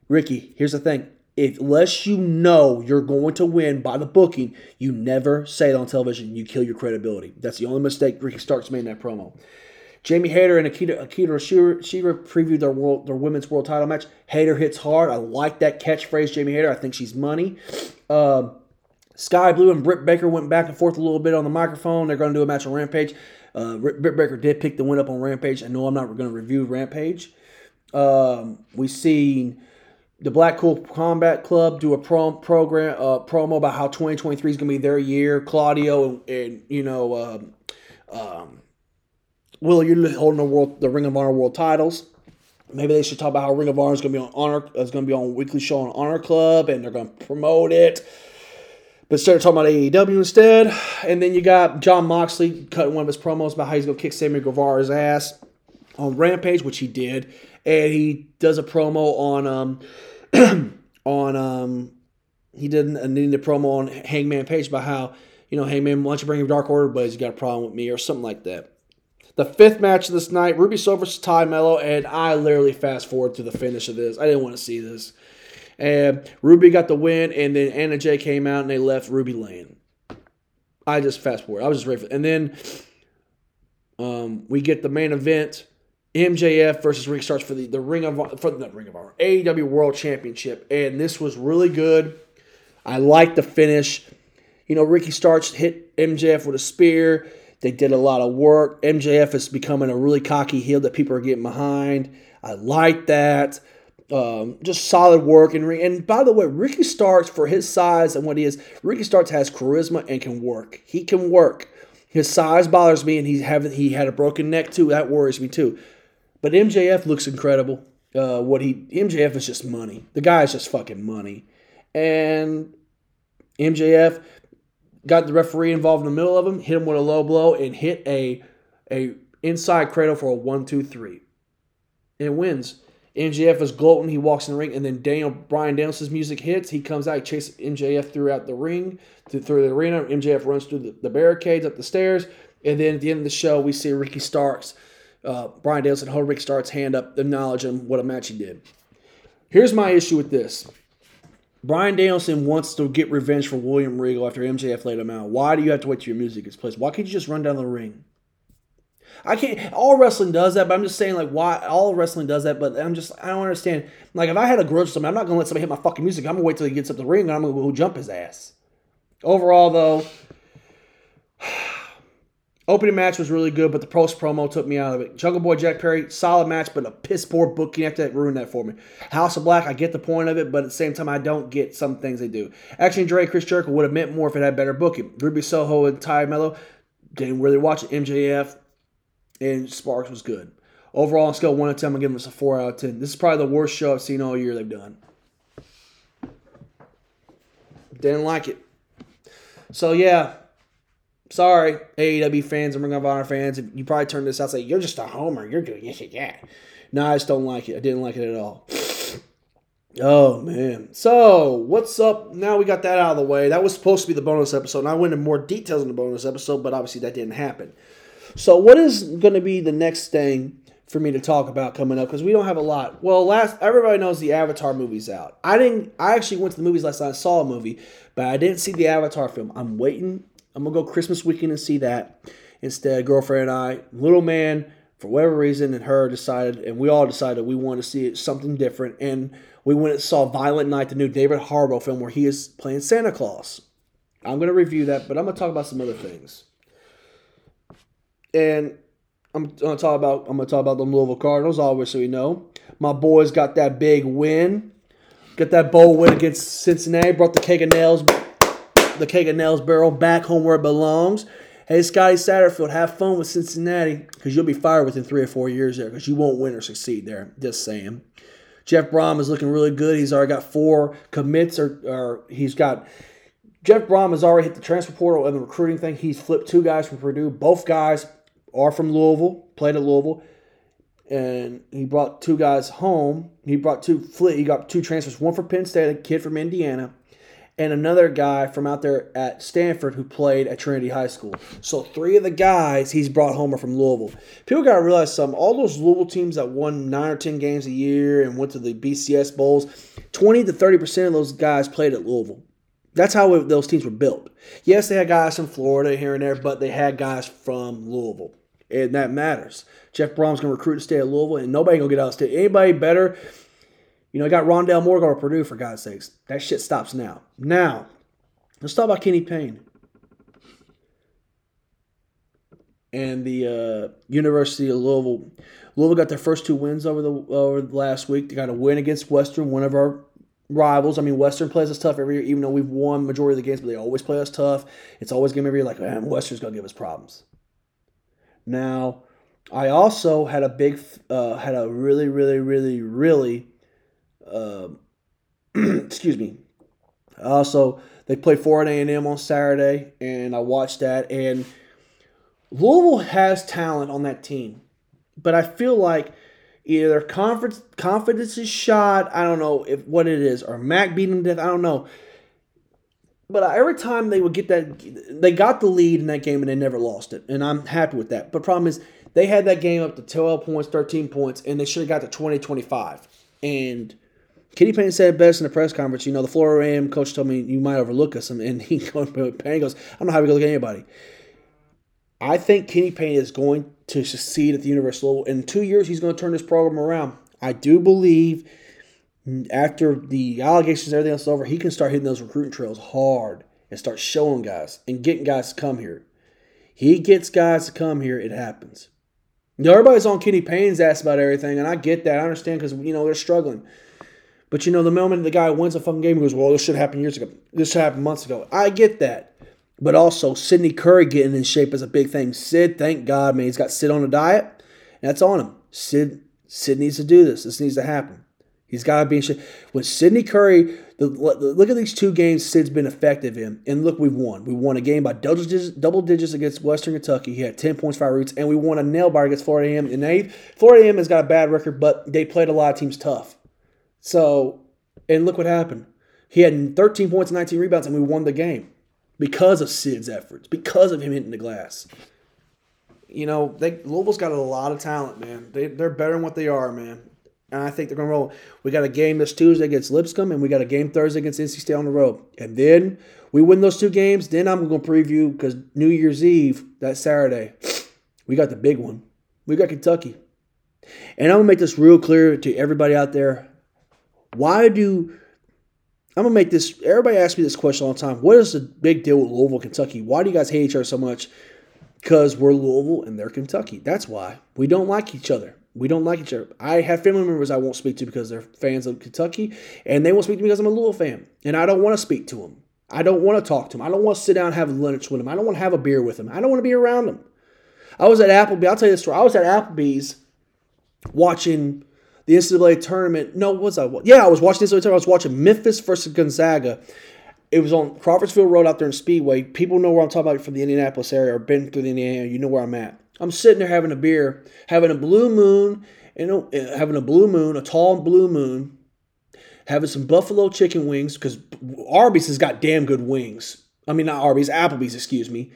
Ricky, here's the thing. If, unless you know you're going to win by the booking, you never say it on television. You kill your credibility. That's the only mistake Ricky Starks made in that promo. Jamie Hayter and Akita, Akita Shira previewed their world, their women's world title match. Hayter hits hard. I like that catchphrase, Jamie Hayter. I think she's money. Um, Skye Blue and Britt Baker went back and forth a little bit on the microphone. They're going to do a match on Rampage. Uh, Britt Baker did pick the win up on Rampage. I know I'm not going to review Rampage. Um, we seen the Blackpool Combat Club do a pro- program uh, promo about how 2023 is going to be their year. Claudio and, and you know um, um, Will you're holding the world the Ring of Honor world titles. Maybe they should talk about how Ring of Honor is going to be on Honor is going to be on weekly show on Honor Club and they're going to promote it but started talking about AEW instead. And then you got Jon Moxley cutting one of his promos about how he's going to kick Sammy Guevara's ass on Rampage, which he did. And he does a promo on um on um he did a Ninja promo on Hangman Page about how you know Hangman wants to bring him Dark Order, but he's got a problem with me or something like that. The fifth match of this night, Ruby Soho versus Tay Melo, and I literally fast forward to the finish of this. I didn't want to see this. And Ruby got the win, and then Anna Jay came out and they left Ruby laying. I just fast forward. I was just ready for And then um, we get the main event. MJF versus Rick Starks for the, the Ring of for the Ring of Honor AEW World Championship, and this was really good. I like the finish. You know, Ricky Starks hit MJF with a spear. They did a lot of work. MJF is becoming a really cocky heel that people are getting behind. I like that. Um, just solid work and and by the way, Ricky Starks for his size and what he is, Ricky Starks has charisma and can work. He can work. His size bothers me, and he's having he had a broken neck too. That worries me too. But MJF looks incredible. Uh, what he MJF is just money. The guy is just fucking money, and MJF got the referee involved in the middle of him, hit him with a low blow, and hit a a inside cradle for a one two three, and wins. MJF is gloating. He walks in the ring, and then Daniel Bryan Danielson's music hits. He comes out, he chases MJF throughout the ring, through, the arena. MJF runs through the, the, barricades, up the stairs, and then at the end of the show, we see Ricky Starks, uh, Bryan Danielson hold Ricky Starks' hand up, acknowledge him what a match he did. Here's my issue with this. Bryan Danielson wants to get revenge for William Regal after MJF laid him out. Why do you have to wait till your music is played? Why can't you just run down the ring? I can't. All wrestling does that, but I'm just saying like why all wrestling does that. But I'm just I don't understand. Like if I had a grudge with somebody, I'm not gonna let somebody hit my fucking music. I'm gonna wait till he gets up the ring and I'm gonna go jump his ass. Overall though, opening match was really good, but the post promo took me out of it. Jungle Boy Jack Perry, solid match, but a piss poor booking after that ruined that for me. House of Black, I get the point of it, but at the same time, I don't get some things they do. Actually, Dre Chris Jericho would have meant more if it had better booking. Ruby Soho and Tay Melo didn't really watch it. MJF and Sparks was good. Overall, on scale 1 to 10, I'm give this a 4 out of 10. This is probably the worst show I've seen all year they've done. Didn't like it. So, yeah. Sorry, AEW fans and Ring of Honor fans. You probably turned this out and say, you're just a homer. You're doing this, yeah. No, I just don't like it. I didn't like it at all. Oh, man. So, what's up? Now we got that out of the way. That was supposed to be the bonus episode, and I went into more details in the bonus episode, but obviously that didn't happen. So, what is going to be the next thing for me to talk about coming up because we don't have a lot. Well, last everybody knows the Avatar movie's out. I didn't. I actually went to the movies last night. I saw a movie, but I didn't see the Avatar film. I'm waiting. I'm gonna go Christmas weekend and see that instead. Girlfriend and I, little man, for whatever reason, and her decided, and we all decided we wanted to see something different, and we went and saw Violent Night, the new David Harbour film where he is playing Santa Claus. I'm gonna review that, but I'm gonna talk about some other things. And I'm gonna talk about I'm gonna talk about the Louisville Cardinals, obviously we know. My boys got that big win. Got that bowl win against Cincinnati, brought the Keg of Nails the Keg of Nails barrel back home where it belongs. Hey, Scotty Satterfield, have fun with Cincinnati because you'll be fired within three or four years there because you won't win or succeed there. Just saying. Jeff Brohm is looking really good. He's already got four commits, or, or he's got. Jeff Brohm has already hit the transfer portal and the recruiting thing. He's flipped two guys from Purdue. Both guys are from Louisville, played at Louisville, and he brought two guys home. He brought two flip. He got two transfers. One from Penn State, a kid from Indiana, and another guy from out there at Stanford who played at Trinity High School. So three of the guys he's brought home are from Louisville. People got to realize something. All those Louisville teams that won nine or ten games a year and went to the BCS bowls, twenty to thirty percent of those guys played at Louisville. That's how those teams were built. Yes, they had guys from Florida here and there, but they had guys from Louisville, and that matters. Jeff Brohm's going to recruit to stay at Louisville, and nobody going to get out of state. Anybody better you know, I got Rondale Moore going to Purdue, for God's sakes. That shit stops now. Now, let's talk about Kenny Payne. And the uh, University of Louisville. Louisville got their first two wins over the over last week. They got a win against Western, one of our rivals. I mean, Western plays us tough every year, even though we've won majority of the games, but they always play us tough. It's always game every year like, man, Western's gonna give us problems. Now, I also had a big, uh, had a really, really, really, really uh, excuse me. Also, they play Florida A&M on Saturday, and I watched that. And Louisville has talent on that team, but I feel like either their confidence confidence is shot. I don't know if what it is, or Mac beating them death. I don't know. But every time they would get that, they got the lead in that game and they never lost it, and I'm happy with that. But problem is, they had that game up to 12 points, 13 points, and they should have got to 20, 25. And Kenny Payne said it best in the press conference. You know, the Florida A&M coach told me you might overlook us, and he Payne goes, "I don't know how we can look at anybody." I think Kenny Payne is going to succeed at the University level. In two years, he's going to turn this program around. I do believe after the allegations and everything else is over, he can start hitting those recruiting trails hard and start showing guys and getting guys to come here. He gets guys to come here, it happens. Everybody's on Kenny Payne's ass about everything, and I get that. I understand because you know they're struggling. But you know, the moment the guy wins a fucking game, he goes, "Well, this should happen years ago. This should happen months ago." I get that, but also Sydney Curry getting in shape is a big thing. Sid, thank God, man, he's got Sid on a diet. That's on him. Sid, Sid needs to do this. This needs to happen. He's got to be in shape. With Sydney Curry, the, look at these two games Sid's been effective in. And look, we've won. We won a game by double digits, double digits against Western Kentucky. He had 10 points, five roots. And we won a nail bar against Florida A&M. And they, Florida A&M has got a bad record, but they played a lot of teams tough. So, and look what happened. He had 13 points and 19 rebounds, and we won the game because of Sid's efforts, because of him hitting the glass. You know, they Louisville's got a lot of talent, man. They, they're better than what they are, man. And I think they're going to roll. We got a game this Tuesday against Lipscomb, and we got a game Thursday against NC State on the road. And then we win those two games. Then I'm going to preview because New Year's Eve, that Saturday, we got the big one. We got Kentucky. And I'm going to make this real clear to everybody out there. Why do I'm gonna make this? Everybody asks me this question all the time. What is the big deal with Louisville, Kentucky? Why do you guys hate each other so much? Because we're Louisville and they're Kentucky. That's why we don't like each other. We don't like each other. I have family members I won't speak to because they're fans of Kentucky, and they won't speak to me because I'm a Louisville fan, and I don't want to speak to them. I don't want to talk to them. I don't want to sit down and have lunch with them. I don't want to have a beer with them. I don't want to be around them. I was at Applebee. I'll tell you the story. I was at Applebee's watching the NCAA tournament. No, was I? Yeah, I was watching this. I was watching Memphis versus Gonzaga. It was on Crawfordsville Road out there in Speedway. People know where I'm talking about from the Indianapolis area or been through the Indiana. You know where I'm at. I'm sitting there having a beer, having a blue moon, and uh, having a blue moon, a tall blue moon, having some buffalo chicken wings because Arby's has got damn good wings. I mean, not Arby's, Applebee's, excuse me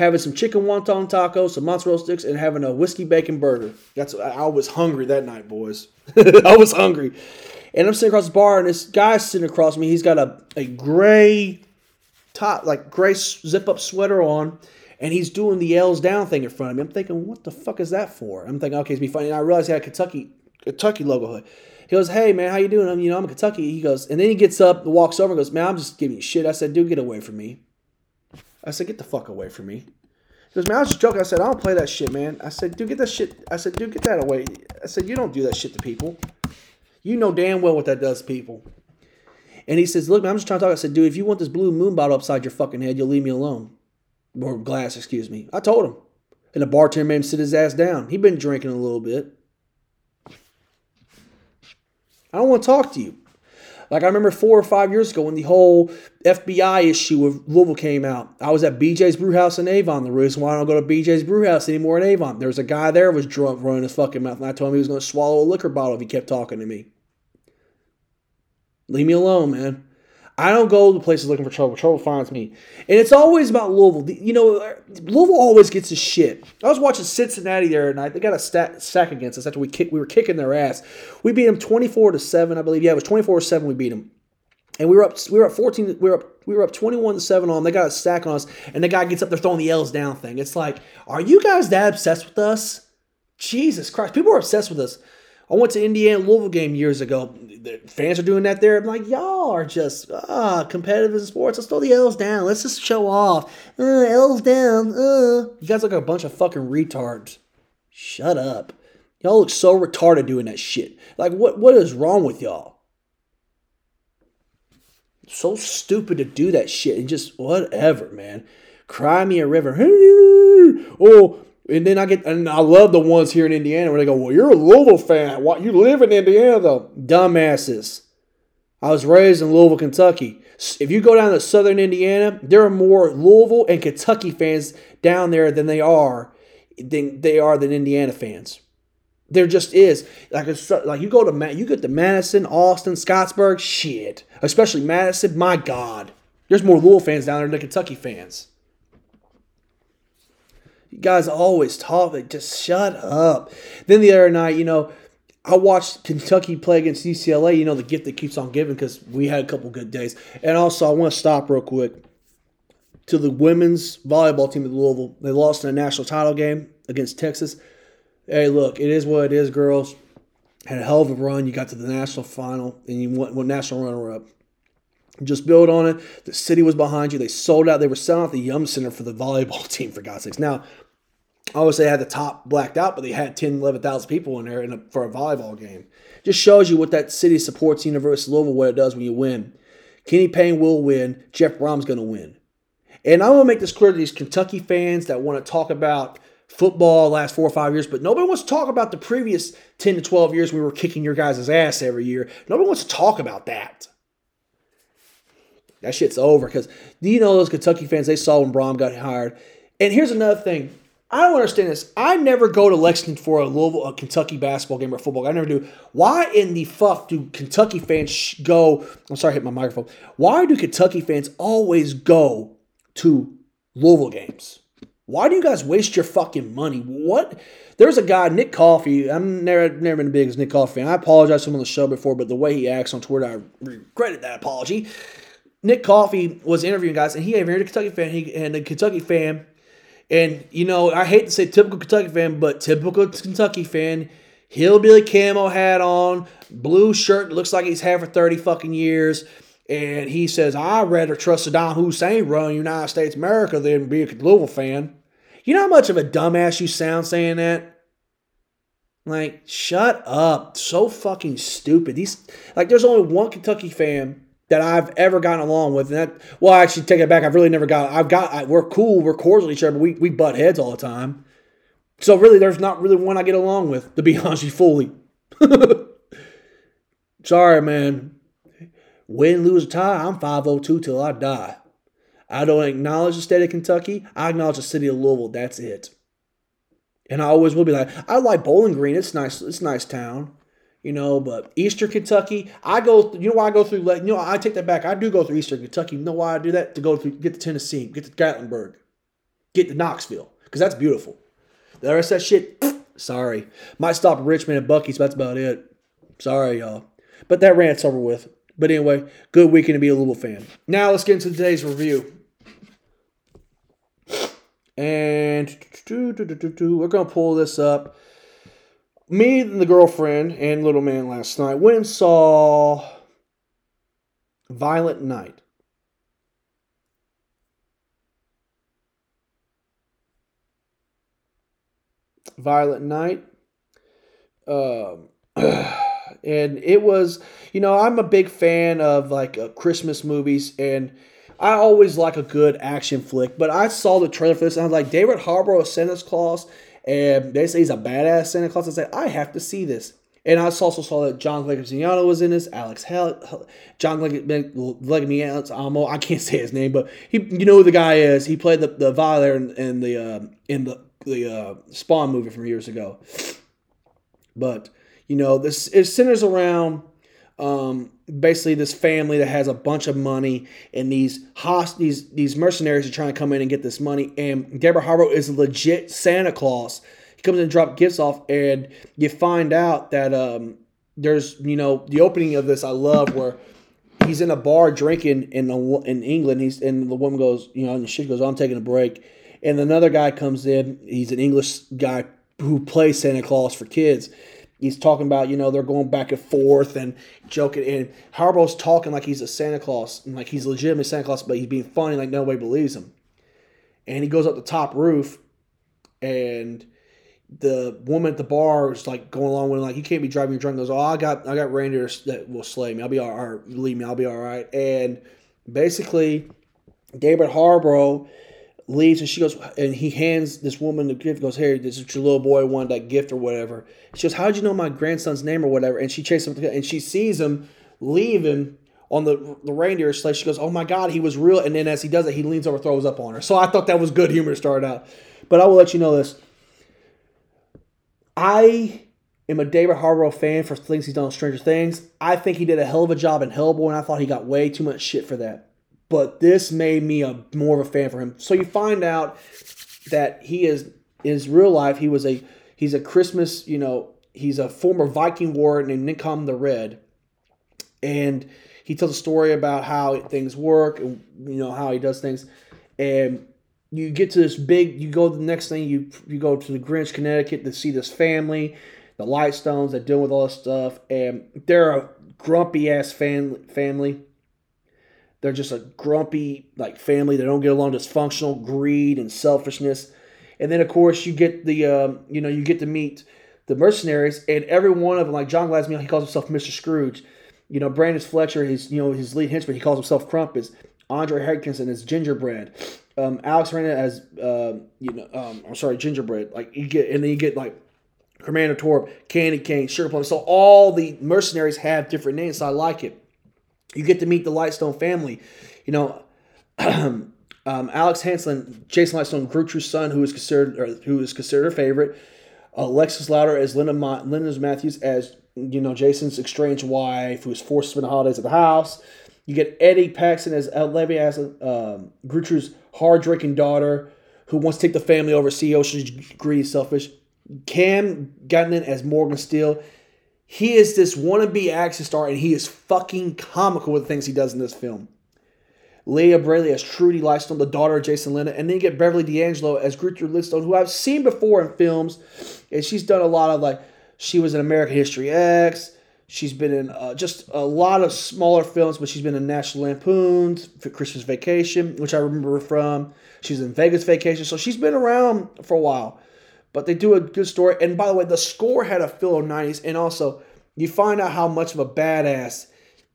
having some chicken wonton tacos, some mozzarella sticks, and having a whiskey bacon burger. That's I was hungry that night, boys. I was hungry. And I'm sitting across the bar, and this guy's sitting across me. He's got a, a gray top, like gray zip up sweater on, and he's doing the L's down thing in front of me. I'm thinking, what the fuck is that for? I'm thinking, okay, it's be funny. And I realized he had a Kentucky Kentucky logo. Hood. He goes, hey man, how you doing? I'm, you know, I'm in Kentucky. He goes, and then he gets up, walks over, and goes, man, I'm just giving you shit. I said, dude, get away from me. I said, get the fuck away from me. He goes, man, I was just joking. I said, I don't play that shit, man. I said, dude, get that shit. I said, dude, get that away. I said, you don't do that shit to people. You know damn well what that does to people. And he says, look, man, I'm just trying to talk. I said, dude, if you want this blue moon bottle upside your fucking head, you'll leave me alone. Or glass, excuse me. I told him. And the bartender made him sit his ass down. He'd been drinking a little bit. I don't want to talk to you. Like I remember four or five years ago when the whole FBI issue of Louisville came out. I was at BJ's Brewhouse in Avon. The reason why I don't go to BJ's Brewhouse anymore in Avon. There was a guy there was drunk running his fucking mouth, and I told him he was going to swallow a liquor bottle if he kept talking to me. Leave me alone, man. I don't go to places looking for trouble. Trouble finds me. And it's always about Louisville. You know, Louisville always gets a shit. I was watching Cincinnati the other night. They got a stack, stack against us after we we were kicking their ass. We beat them 24 to 7, I believe. Yeah, it was 24 to 7 we beat them. And we were up we were up 14 we were up we were up 21 to 7 on them. They got a sack on us and the guy gets up there throwing the L's down thing. It's like, "Are you guys that obsessed with us?" Jesus Christ. People are obsessed with us. I went to Indiana Louisville game years ago. The fans are doing that there. I'm like, y'all are just ah competitive in sports. Let's throw the L's down. Let's just show off. Uh, L's down. Uh. You guys look like a bunch of fucking retards. Shut up. Y'all look so retarded doing that shit. Like, what what is wrong with y'all? So stupid to do that shit and just whatever, man. Cry me a river. Oh, and then I get, and I love the ones here in Indiana where they go, "Well, you're a Louisville fan. Why you live in Indiana though? Dumbasses." I was raised in Louisville, Kentucky. If you go down to southern Indiana, there are more Louisville and Kentucky fans down there than they are than they are than Indiana fans. There just is like a, like you go to you get to Madison, Austin, Scottsburg, shit. Especially Madison, my God, there's more Louisville fans down there than Kentucky fans. You guys always talk, like, just shut up. Then the other night, you know, I watched Kentucky play against UCLA, you know, the gift that keeps on giving because we had a couple good days. And also, I want to stop real quick to the women's volleyball team at Louisville. They lost in a national title game against Texas. Hey, look, it is what it is, girls. Had a hell of a run. You got to the national final and you went, went national runner up. Just build on it. The city was behind you. They sold out. They were selling out the Yum Center for the volleyball team, for God's sakes. Now, obviously they had the top blacked out, but they had 10, 11,000 people in there in a, for a volleyball game. Just shows you what that city supports University of Louisville, what it does when you win. Kenny Payne will win. Jeff Brohm's going to win. And I want to make this clear to these Kentucky fans that want to talk about football last four or five years, but nobody wants to talk about the previous 10 to 12 years we were kicking your guys' ass every year. Nobody wants to talk about that. That shit's over because you know those Kentucky fans they saw when Brom got hired? And here's another thing. I don't understand this. I never go to Lexington for a Louisville, a Kentucky basketball game or football. I never do. Why in the fuck do Kentucky fans go? I'm sorry, I hit my microphone. Why do Kentucky fans always go to Louisville games? Why do you guys waste your fucking money? What? There's a guy, Nick Coffey. I'm never never been the biggest Nick Coffey fan. I apologize to him on the show before, but the way he acts on Twitter, I regretted that apology. Nick Coffey was interviewing guys, and he a Kentucky fan. He and a Kentucky fan and, you know, I hate to say typical Kentucky fan, but typical Kentucky fan, he'll be hillbilly camo hat on, blue shirt, looks like he's had for 30 fucking years. And he says, I'd rather trust Saddam Hussein running United States America than be a Louisville fan. You know how much of a dumbass you sound saying that? Like, shut up. So fucking stupid. These like there's only one Kentucky fan that I've ever gotten along with. And that, well, I actually take it back. I've really never got. I've got. I, we're cool. We're cordial with each other, but we we butt heads all the time. So really, there's not really one I get along with. To be honest, you fully. Sorry, man. Win, lose, tie. I'm 502 till I die. I don't acknowledge the state of Kentucky. I acknowledge the city of Louisville. That's it. And I always will be like, I like Bowling Green. It's nice. It's a nice town you know. But Eastern Kentucky, I go. You know why I go through? You know, I take that back. I do go through Eastern Kentucky. You know why I do that? To go through, get to Tennessee, get to Gatlinburg. get to Knoxville because that's beautiful. The rest of that shit, sorry. Might stop Richmond and Buc-ee's, but that's about it. Sorry, y'all. But that rant's over with. But anyway, good weekend to be a Louisville fan. Now let's get into today's review. And we're to pull this up. Me and the girlfriend and little man last night went and saw Violent Night. Violent Night. Um, and it was, you know, I'm a big fan of like uh, Christmas movies, and I always like a good action flick. But I saw the trailer for this, and I was like, David Harbour as Santa Claus, and they say he's a badass Santa Claus. I said, I have to see this. And I also saw that John Leguizamo was in this. Alex Hell, John Leguizamo. I can't say his name, but he, you know who the guy is. He played the the violin in, in the uh, in the the uh, Spawn movie from years ago. But you know, this it centers around um, basically this family that has a bunch of money, and these host these these mercenaries are trying to come in and get this money. And Deborah Harbour is a legit Santa Claus he comes and drop gifts off, and you find out that um, there's you know the opening of this I love where he's in a bar drinking in in England. He's and the woman goes, you know, and she goes, "I'm taking a break," and another guy comes in. He's an English guy who plays Santa Claus for kids. He's talking about, you know, they're going back and forth and joking. And Harbour's talking like he's a Santa Claus, and like he's legitimate Santa Claus, but he's being funny, like nobody believes him. And he goes up the top roof, and the woman at the bar is like going along with him, like you can't be driving drunk. Goes, oh, I got I got reindeers that will slay me. I'll be all right. Leave me. I'll be all right. And basically, David Harbour leaves and she goes and he hands this woman the gift. Goes, here, this is your little boy wanted that gift or whatever. She goes, how did you know my grandson's name or whatever? And she chases him and she sees him leaving on the the reindeer sleigh. She goes, oh my god, he was real. And then as he does it, he leans over, throws up on her. So I thought that was good humor to start out. But I will let you know this I am a David Harbour fan for things he's done on Stranger Things. I think he did a hell of a job in Hellboy, and I thought he got way too much shit for that. But this made me a more of a fan for him. So you find out that he is in his real life he was a he's a Christmas you know he's a former Viking warrior named Nicom the Red, and he tells a story about how things work and you know how he does things, and you get to this big you go the next thing you you go to the Greenwich, Connecticut to see this family, the Lightstones that deal with all this stuff, and they're a grumpy ass fan, family. They're just a grumpy like family. They don't get along, dysfunctional, greed and selfishness. And then of course you get the um, you know you get to meet the mercenaries, and every one of them like John Glasmiel, he calls himself Mr. Scrooge. You know Brandon Fletcher, his you know his lead henchman, he calls himself Krampus. Andre Hankinson is Gingerbread um, Alex Reyna as uh, you know, um, I'm sorry, gingerbread. Like you get, and then you get like Commander Torb, Candy Cane, Sugar Plum. So all the mercenaries have different names. So I like it. You get to meet the Lightstone family. You know, um, Alex Hansen, Jason Lightstone, Gertrude's son, who is considered or who is considered a favorite. Alexis Louder as Linda, Ma- Linda Matthews as you know Jason's estranged wife, who is forced to spend the holidays at the house. You get Eddie Paxton as Levy as um, Gertrude's hard drinking daughter who wants to take the family over. CEO, she's greedy, selfish. Cam Gigandet as Morgan Steele. He is this wannabe action star, and he is fucking comical with the things he does in this film. Leah Brady as Trudy Lightstone, the daughter of Jason Linda, and then you get Beverly D'Angelo as Gertrude Lightstone, who I've seen before in films, and she's done a lot of like she was in American History X. She's been in uh, just a lot of smaller films, but she's been in National Lampoon's Christmas Vacation, which I remember from. She's in Vegas Vacation, so she's been around for a while. But they do a good story. And by the way, the score had a feel of 90s, and also you find out how much of a badass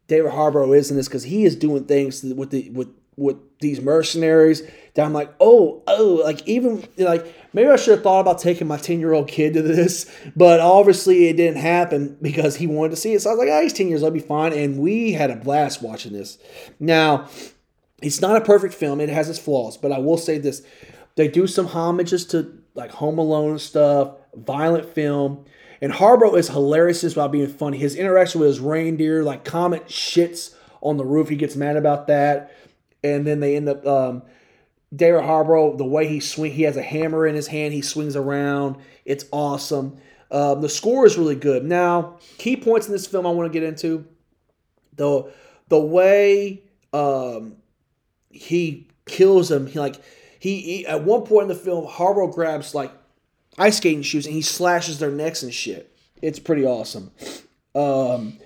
David Harbour is in this because he is doing things with the with with these mercenaries that I'm like, oh, oh, like even like maybe I should have thought about taking my 10 year old kid to this, but obviously it didn't happen because he wanted to see it. So I was like, oh, he's 10 years, I'll be fine. And we had a blast watching this. Now, it's not a perfect film, it has its flaws, but I will say this they do some homages to like Home Alone stuff, violent film. And Harbour is hilarious just about being funny. His interaction with his reindeer, like Comet shits on the roof. He gets mad about that and then they end up um, David Harbour, the way he swing, he has a hammer in his hand, he swings around. It's awesome. Um, the score is really good. Now, key points in this film I want to get into the the way um, he kills him. He like he, he at one point in the film, Harbour grabs like ice skating shoes and he slashes their necks and shit. It's pretty awesome. Um,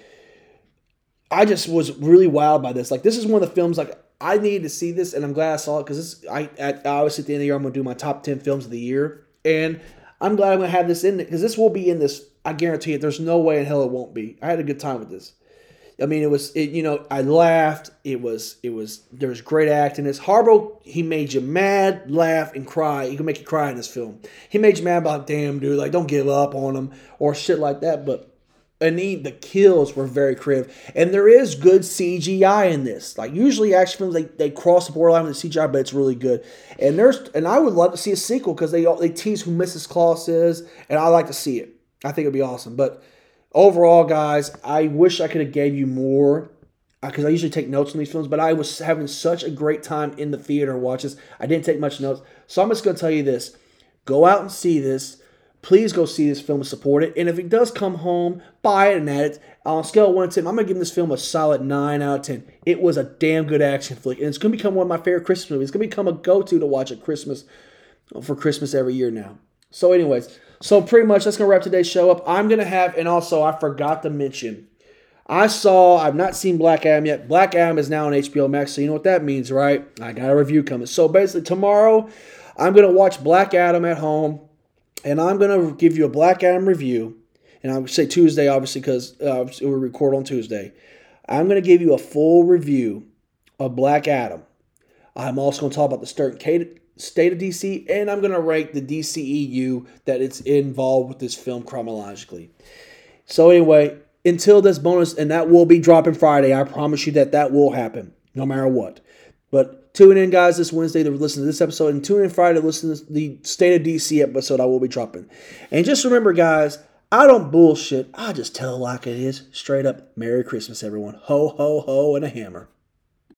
I just was really wild by this. Like this is one of the films like I needed to see this, and I'm glad I saw it because this. I at obviously at the end of the year I'm gonna do my top ten films of the year, and I'm glad I'm gonna have this in it because this will be in this. I guarantee it. There's no way in hell it won't be. I had a good time with this. I mean, it was it. You know, I laughed. It was it was there was great acting. This Harbour, he made you mad, laugh, and cry. He can make you cry in this film. He made you mad about damn dude, like don't give up on him or shit like that. But and he, the kills were very creative, and there is good CGI in this. Like usually action films, they, they cross the borderline with the CGI, but it's really good. And there's and I would love to see a sequel because they they tease who Mrs. Claus is, and I like to see it. I think it'd be awesome. But overall, guys, I wish I could have gave you more because uh, I usually take notes on these films, but I was having such a great time in the theater watches. I didn't take much notes, so I'm just gonna tell you this: go out and see this please go see this film and support it. And if it does come home, buy it and add it. On scale 1 to 10, I'm going to give this film a solid 9 out of 10. It was a damn good action flick. And it's going to become one of my favorite Christmas movies. It's going to become a go to to watch at Christmas for Christmas every year now. So, anyways, so pretty much that's to wrap today's show up. I'm to have, and also I forgot to mention, I saw, I've not seen Black Adam yet. Black Adam is now on HBO Max, so you know what that means, right? I got a review coming. So basically, tomorrow, I'm to watch Black Adam at home and I'm to give you a Black Adam review. And I'm say Tuesday, obviously, because uh, we record on Tuesday. I'm to give you a full review of Black Adam. I'm also going to talk about the state of DC, and I'm going to rank the DCEU that it's involved with this film chronologically. So, anyway, until this bonus, and that will be dropping Friday, I promise you that that will happen no matter what. But Tune in, guys, this Wednesday to listen to this episode, and tune in Friday to listen to the State of DC episode I will be dropping. And just remember, guys, I don't bullshit. I just tell it like it is. Straight up, Merry Christmas, everyone. Ho, ho, ho, and a hammer.